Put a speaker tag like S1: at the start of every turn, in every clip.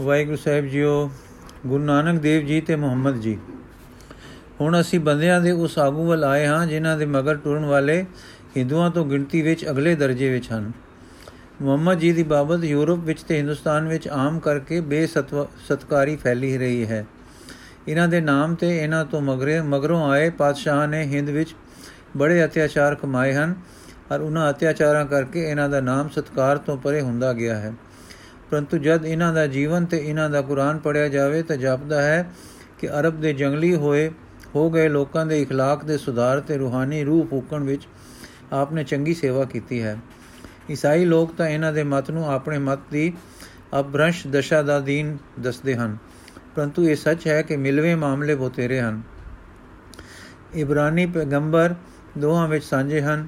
S1: ਵਾਹਿਗੁਰੂ ਸਾਹਿਬ ਜੀਓ, ਗੁਰੂ ਨਾਨਕ ਦੇਵ ਜੀ ਤੇ ਮੁਹੰਮਦ ਜੀ। ਹੁਣ ਅਸੀਂ ਬੰਦਿਆਂ ਦੇ ਉਸ ਆਗੂ ਵੱਲ ਆਏ ਹਾਂ, ਜਿਨ੍ਹਾਂ ਦੇ ਮਗਰ ਟੁਰਨ ਵਾਲੇ ਹਿੰਦੂਆਂ ਤੋਂ ਗਿਣਤੀ ਵਿੱਚ ਅਗਲੇ ਦਰਜੇ ਵਿੱਚ ਹਨ। ਮੁਹੰਮਦ ਜੀ ਦੀ ਬਾਬਤ ਯੂਰਪ ਵਿੱਚ ਤੇ ਹਿੰਦੁਸਤਾਨ ਵਿੱਚ ਆਮ ਕਰਕੇ ਬੇਸਤਕਾਰੀ ਫੈਲੀ ਰਹੀ ਹੈ। ਇਹਨਾਂ ਦੇ ਨਾਮ ਤੇ ਇਹਨਾਂ ਤੋਂ ਮਗਰੇ, ਮਗਰੋਂ ਆਏ ਪਾਤਸ਼ਾਹਾਂ ਨੇ ਹਿੰਦ ਵਿੱਚ ਬੜੇ ਅਤਿਆਚਾਰ ਕਮਾਏ ਹਨ, ਔਰ ਉਹਨਾਂ ਅਤਿਆਚਾਰਾਂ ਕਰਕੇ ਇਹਨਾਂ ਦਾ ਨਾਮ ਸਤਕਾਰ ਤੋਂ ਪਰੇ ਹੁੰਦਾ ਗਿਆ ਹੈ। ਪਰੰਤੂ ਜਦ ਇਹਨਾਂ ਦਾ ਜੀਵਨ ਤੇ ਇਹਨਾਂ ਦਾ ਕੁਰਾਨ ਪੜਿਆ ਜਾਵੇ ਤਾਂ ਜਾਪਦਾ ਹੈ ਕਿ ਅਰਬ ਦੇ ਜੰਗਲੀ ਹੋਏ ਹੋ ਗਏ ਲੋਕਾਂ ਦੇ اخلاق ਦੇ ਸੁਧਾਰ ਤੇ ਰੂਹਾਨੀ ਰੂਹ ਫੂਕਣ ਵਿੱਚ ਆਪਨੇ ਚੰਗੀ ਸੇਵਾ ਕੀਤੀ ਹੈ ਈਸਾਈ ਲੋਕ ਤਾਂ ਇਹਨਾਂ ਦੇ ਮਤ ਨੂੰ ਆਪਣੇ ਮਤ ਦੀ ਅਬਰੰਸ਼ ਦਸ਼ਾ ਦਾ ਦੀਨ ਦੱਸਦੇ ਹਨ ਪਰੰਤੂ ਇਹ ਸੱਚ ਹੈ ਕਿ ਮਿਲਵੇਂ ਮਾਮਲੇ ਬੋਤੇਰੇ ਹਨ ਇਬਰਾਨੀ ਪੈਗੰਬਰ ਦੋਹਾਂ ਵਿੱਚ ਸਾਂਝੇ ਹਨ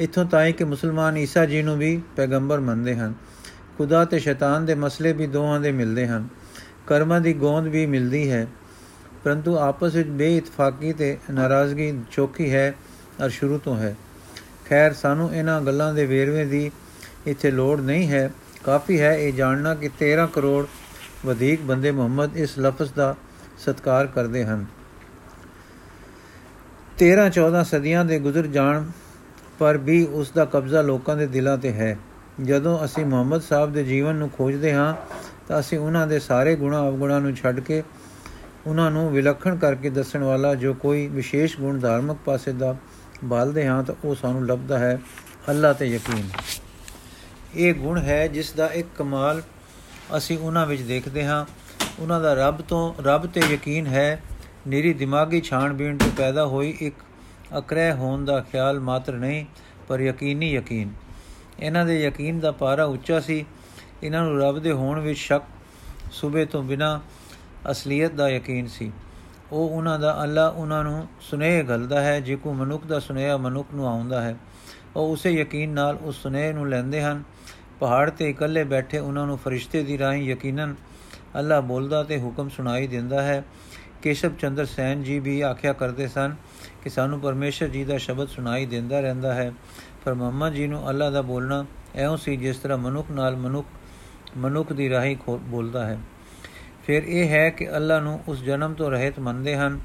S1: ਇਥੋਂ ਤਾਈ ਕਿ ਮੁਸਲਮਾਨ ਈਸਾ ਜੀ ਨੂੰ ਵੀ ਪੈਗੰਬਰ ਮੰਨਦੇ ਹਨ ਖੁਦਾ ਤੇ ਸ਼ੈਤਾਨ ਦੇ ਮਸਲੇ ਵੀ ਦੋਹਾਂ ਦੇ ਮਿਲਦੇ ਹਨ। ਕਰਮਾਂ ਦੀ ਗੋਂਦ ਵੀ ਮਿਲਦੀ ਹੈ। ਪਰੰਤੂ ਆਪਸ ਵਿੱਚ ਬੇਇਤਫਾਕੀ ਤੇ ਨਾਰਾਜ਼ਗੀ ਚੋਖੀ ਹੈ ਅਰ ਸ਼ੁਰੂ ਤੋਂ ਹੈ। ਖੈਰ, ਸਾਨੂੰ ਇਹਨਾਂ ਗੱਲਾਂ ਦੇ ਵੇਰਵੇ ਦੀ ਇੱਥੇ ਲੋੜ ਨਹੀਂ ਹੈ। ਕਾਫੀ ਹੈ ਇਹ ਜਾਣਨਾ ਕਿ 13 ਕਰੋੜ ਵਧੇਕ ਬੰਦੇ ਮੁਹੰਮਦ ਇਸ ਲਫ਼ਜ਼ ਦਾ ਸਤਕਾਰ ਕਰਦੇ ਹਨ। 13 14 ਸਦੀਆਂ ਦੇ ਗੁਜ਼ਰ ਜਾਣ ਪਰ ਵੀ ਉਸ ਦਾ ਕਬਜ਼ਾ ਲੋਕਾਂ ਦੇ ਦਿਲਾਂ ਤੇ ਹੈ। ਜਦੋਂ ਅਸੀਂ ਮੁਹੰਮਦ ਸਾਹਿਬ ਦੇ ਜੀਵਨ ਨੂੰ ਖੋਜਦੇ ਹਾਂ, ਤਾਂ ਅਸੀਂ ਉਹਨਾਂ ਦੇ ਸਾਰੇ ਗੁਣਾ ਅਵਗੁਣਾ ਨੂੰ ਛੱਡ ਕੇ ਉਹਨਾਂ ਨੂੰ ਵਿਲੱਖਣ ਕਰਕੇ ਦੱਸਣ ਵਾਲਾ ਜੋ ਕੋਈ ਵਿਸ਼ੇਸ਼ ਗੁਣ ਧਾਰਮਿਕ ਪਾਸੇ ਦਾ ਬਾਲਦੇ ਹਾਂ, ਤਾਂ ਉਹ ਸਾਨੂੰ ਲੱਭਦਾ ਹੈ ਅੱਲਾ ਤੇ ਯਕੀਨ। ਇਹ ਗੁਣ ਹੈ ਜਿਸ ਦਾ ਇੱਕ ਕਮਾਲ ਅਸੀਂ ਉਹਨਾਂ ਵਿੱਚ ਦੇਖਦੇ ਹਾਂ। ਉਹਨਾਂ ਦਾ ਰੱਬ ਤੋਂ, ਰੱਬ ਤੇ ਯਕੀਨ ਹੈ। ਨਿਰੀ ਦਿਮਾਗੀ ਛਾਣਬੀਣ ਤੋਂ ਪੈਦਾ ਹੋਈ ਇੱਕ ਅਕਰਹਿ ਹੋਣ ਦਾ ਖਿਆਲ ਮਾਤਰ ਨਹੀਂ, ਪਰ ਯਕੀਨੀ ਯਕੀਨ। ਇਹਨਾਂ ਦੇ ਯਕੀਨ ਦਾ ਪਾਰਾ ਉੱਚਾ ਸੀ। ਇਹਨਾਂ ਨੂੰ ਰੱਬ ਦੇ ਹੋਣ ਵਿੱਚ ਸ਼ੱਕ ਸੂਬੇ ਤੋਂ ਬਿਨਾ ਅਸਲੀਅਤ ਦਾ ਯਕੀਨ ਸੀ। ਉਹ ਉਹਨਾਂ ਦਾ ਅੱਲਾ ਉਹਨਾਂ ਨੂੰ ਸੁਨੇਹ ਗਲਦਾ ਹੈ, ਜੇ ਕੋ ਮਨੁੱਖ ਦਾ ਸੁਨੇਹਾ ਮਨੁੱਖ ਨੂੰ ਆਉਂਦਾ ਹੈ, ਉਹ ਉਸੇ ਯਕੀਨ ਨਾਲ ਉਸ ਸੁਨੇਹ ਨੂੰ ਲੈਂਦੇ ਹਨ। ਪਹਾੜ ਤੇ ਇਕੱਲੇ ਬੈਠੇ ਉਹਨਾਂ ਨੂੰ ਫਰਿਸ਼ਤੇ ਦੀ ਰਾਹੀਂ ਯਕੀਨਨ ਅੱਲਾ ਬੋਲਦਾ ਤੇ ਹੁਕਮ ਸੁਣਾਈ ਦਿੰਦਾ ਹੈ। ਕੇਸ਼ਵ ਚੰਦਰ ਸੈਨ ਜੀ ਵੀ ਆਖਿਆ ਕਰਦੇ ਸਨ ਕਿ ਸਾਨੂੰ ਪਰਮੇਸ਼ਰ ਜੀ ਦਾ ਸ਼ਬਦ ਸੁਣਾਈ ਦਿੰਦਾ ਰਹਿੰਦਾ ਹੈ। ਪਰ ਮੁਹੰਮਦ ਜੀ ਨੂੰ ਅੱਲਾ ਦਾ ਬੋਲਣਾ ਐਉਂ ਸੀ ਜਿਸ ਤਰ੍ਹਾਂ ਮਨੁੱਖ ਨਾਲ ਮਨੁੱਖ ਮਨੁੱਖ ਦੀ ਰਾਹੀਂ ਬੋਲਦਾ ਹੈ। ਫਿਰ ਇਹ ਹੈ ਕਿ ਅੱਲਾ ਨੂੰ ਉਸ ਜਨਮ ਤੋਂ ਰਹਿਤ ਮੰਨਦੇ ਹਨ।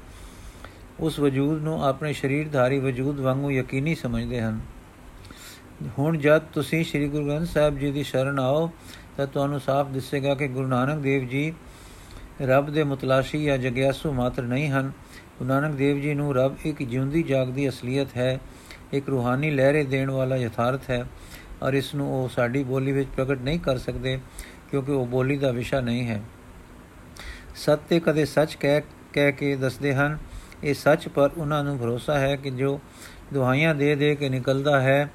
S1: ਉਸ ਵਜੂਦ ਨੂੰ ਆਪਣੇ ਸਰੀਰਧਾਰੀ ਵਜੂਦ ਵਾਂਗੂ ਯਕੀਨੀ ਸਮਝਦੇ ਹਨ। ਹੁਣ ਜਦ ਤੁਸੀਂ ਸ੍ਰੀ ਗੁਰੂ ਗ੍ਰੰਥ ਸਾਹਿਬ ਜੀ ਦੀ ਸ਼ਰਨ ਆਓ, ਤਾਂ ਤੁਹਾਨੂੰ ਸਾਫ਼ ਦਿਸੇਗਾ ਕਿ ਗੁਰੂ ਨਾਨਕ ਦੇਵ ਜੀ ਰੱਬ ਦੇ ਮੁਤਲਾਸ਼ੀ ਜਾਂ ਜਗਿਆਸੂ ਮਾਤਰ ਨਹੀਂ ਹਨ। ਗੁਰੂ ਨਾਨਕ ਦੇਵ ਜੀ ਨੂੰ ਰੱਬ ਇੱਕ ਜਿਉਂਦੀ ਜਾਗਦੀ ਅਸਲੀਅਤ ਹੈ। ਇੱਕ ਰੂਹਾਨੀ ਲਹਿਰੇ ਦੇਣ ਵਾਲਾ ਯਥਾਰਥ ਹੈ ਔਰ ਇਸ ਨੂੰ ਉਹ ਸਾਡੀ ਬੋਲੀ ਵਿੱਚ ਪ੍ਰਗਟ ਨਹੀਂ ਕਰ ਸਕਦੇ ਕਿਉਂਕਿ ਉਹ ਬੋਲੀ ਦਾ ਵਿਸ਼ਾ ਨਹੀਂ ਹੈ। ਸੱਤ ਤੇ ਕਦੇ ਸੱਚ ਕਹਿ ਕਹਿ ਕੇ ਦੱਸਦੇ ਹਨ। ਇਹ ਸੱਚ ਪਰ ਉਹਨਾਂ ਨੂੰ ਭਰੋਸਾ ਹੈ ਕਿ ਜੋ ਦੁਹਾਈਆਂ ਦੇ ਦੇ ਕੇ ਨਿਕਲਦਾ ਹੈ,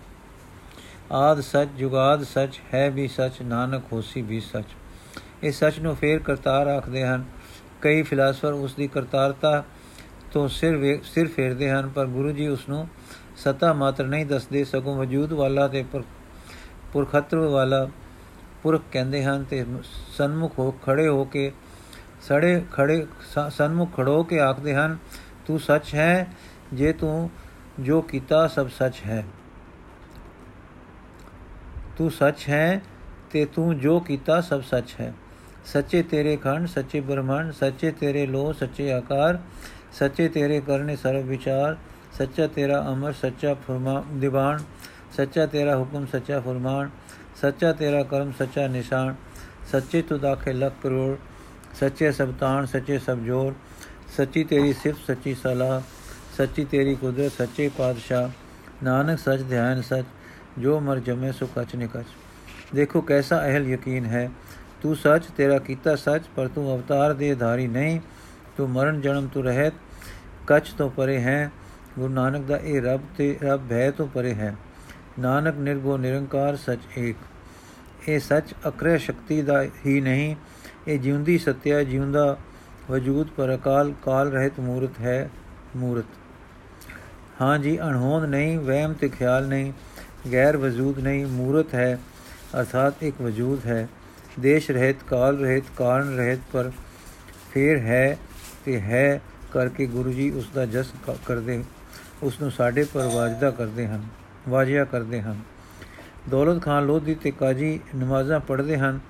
S1: ਆਦ ਸੱਚ, ਜੁਗਾਦ ਸੱਚ, ਹੈ ਵੀ ਸੱਚ, ਨਾਨਕ, ਹੋਸੀ ਵੀ ਸੱਚ। ਇਹ ਸੱਚ ਨੂੰ ਫੇਰ ਕਰਤਾਰ ਆਖਦੇ ਹਨ। ਕਈ ਫਿਲਾਸਫਰ ਉਸ ਦੀ ਕਰਤਾਰਤਾ ਤੋਂ ਸਿਰ ਸਿਰ ਫੇਰਦੇ ਹਨ, ਪਰ ਗੁਰੂ ਜੀ ਉਸ ਨੂੰ ਸਤਾ ਮਾਤਰ ਨਹੀਂ ਦੱਸਦੇ, ਸਗੋਂ ਵਜੂਦ ਵਾਲਾ ਤੇ ਪੁਰਖਤਵ ਵਾਲਾ ਪੁਰਖ ਕਹਿੰਦੇ ਹਨ ਤੇ ਸਨਮੁਖ ਹੋ, ਖੜੇ ਹੋ ਕੇ, ਸੜੇ ਖੜੇ ਸਨਮੁਖ ਖੜੋ ਕੇ ਆਖਦੇ ਹਨ, ਤੂੰ ਸੱਚ ਹੈ, ਜੇ ਤੂੰ ਜੋ ਕੀਤਾ ਸਭ ਸੱਚ ਹੈ। ਤੂੰ ਸੱਚ ਹੈ ਤੇ ਤੂੰ ਜੋ ਕੀਤਾ ਸਭ ਸੱਚ ਹੈ। ਸੱਚੇ ਤੇਰੇ ਖੰਡ, ਸੱਚੇ ਬ੍ਰਹਮੰਡ, ਸੱਚੇ ਤੇਰੇ ਲੋ ਸੱਚੇ ਆਕਾਰ, ਸੱਚੇ ਤੇਰੇ ਕਰਨੇ ਸਰਬ ਵਿਚਾਰ ਸੱਚਾ ਤੇਰਾ ਅਮਰ ਸੱਚਾ ਫਰਮਾ ਦੀਵਾਨ ਸੱਚਾ ਤੇਰਾ ਹੁਕਮ ਸੱਚਾ ਫਰਮਾਨ ਸੱਚਾ ਤੇਰਾ ਕਰਮ ਸੱਚਾ ਨਿਸ਼ਾਨ ਸੱਚੇ ਤੂੰ ਦਾਖੇ ਲੱਖ ਕਰੋੜ ਸੱਚੇ ਸਭ ਤਾਣ ਸੱਚੇ ਸਭ ਜੋਰ ਸੱਚੀ ਤੇਰੀ ਸਿਫਤ ਸੱਚੀ ਸਲਾਹ ਸੱਚੀ ਤੇਰੀ ਕੁਦਰਤ ਸੱਚੇ ਪਾਤਸ਼ਾਹ ਨਾਨਕ ਸੱਚ ਧਿਆਨ ਸੱਚ ਜੋ ਮਰ ਜਮੇ ਸੋ ਕਚ ਨਿਕਚ ਦੇਖੋ ਕੈਸਾ ਅਹਲ ਯਕੀਨ ਹੈ ਤੂੰ ਸੱਚ ਤੇਰਾ ਕੀਤਾ ਸੱਚ ਪਰ ਤੂੰ ਅਵਤਾਰ ਦੇ ਧਾਰੀ ਨਹੀਂ ਤੂੰ ਮਰਨ ਜਨਮ ਤੂੰ ਰਹਿਤ ਕਚ ਤੋਂ ਪਰੇ ਹੈ ਗੁਰੂ ਨਾਨਕ ਦਾ ਇਹ ਰੱਬ ਤੇ ਰੱਬ ਹੈ ਤੋਂ ਪਰੇ ਹੈ। ਨਾਨਕ ਨਿਰਗੋ ਨਿਰੰਕਾਰ ਸੱਚ ਏਕ। ਇਹ ਸੱਚ ਅਕਰੇ ਸ਼ਕਤੀ ਦਾ ਹੀ ਨਹੀਂ, ਇਹ ਜਿਉਂਦੀ ਸਤਿਆ ਜਿਉਂਦਾ ਵਜੂਦ ਪਰ ਅਕਾਲ ਕਾਲ ਰਹਿਤ ਮੂਰਤ ਹੈ ਮੂਰਤ। ਹਾਂ ਜੀ, ਅਣਹੋਂਦ ਨਹੀਂ, ਵਹਿਮ ਤੇ ਖਿਆਲ ਨਹੀਂ, ਗੈਰ ਵਜੂਦ ਨਹੀਂ, ਮੂਰਤ ਹੈ, ਅਰਥਾਤ ਇੱਕ ਵਜੂਦ ਹੈ। ਦੇਸ਼ ਰਹਿਤ, ਕਾਲ ਰਹਿਤ, ਕਾਰਨ ਰਹਿਤ ਪਰ ਫੇਰ ਹੈ ਤੇ ਹੈ ਕਰਕੇ ਗੁਰੂ ਜੀ ਉਸ ਦਾ ਜਸ ਕਰਦੇ ਉਸ ਨੂੰ ਸਾਡੇ ਪਰ ਵਾਜਦਾ ਕਰਦੇ ਹਨ, ਵਾਜਿਆ ਕਰਦੇ ਹਨ। ਦੌਲਤ ਖਾਨ ਲੋਧੀ ਤੇ ਕਾਜੀ ਨਮਾਜ਼ਾਂ ਪੜ੍ਹਦੇ ਹਨ।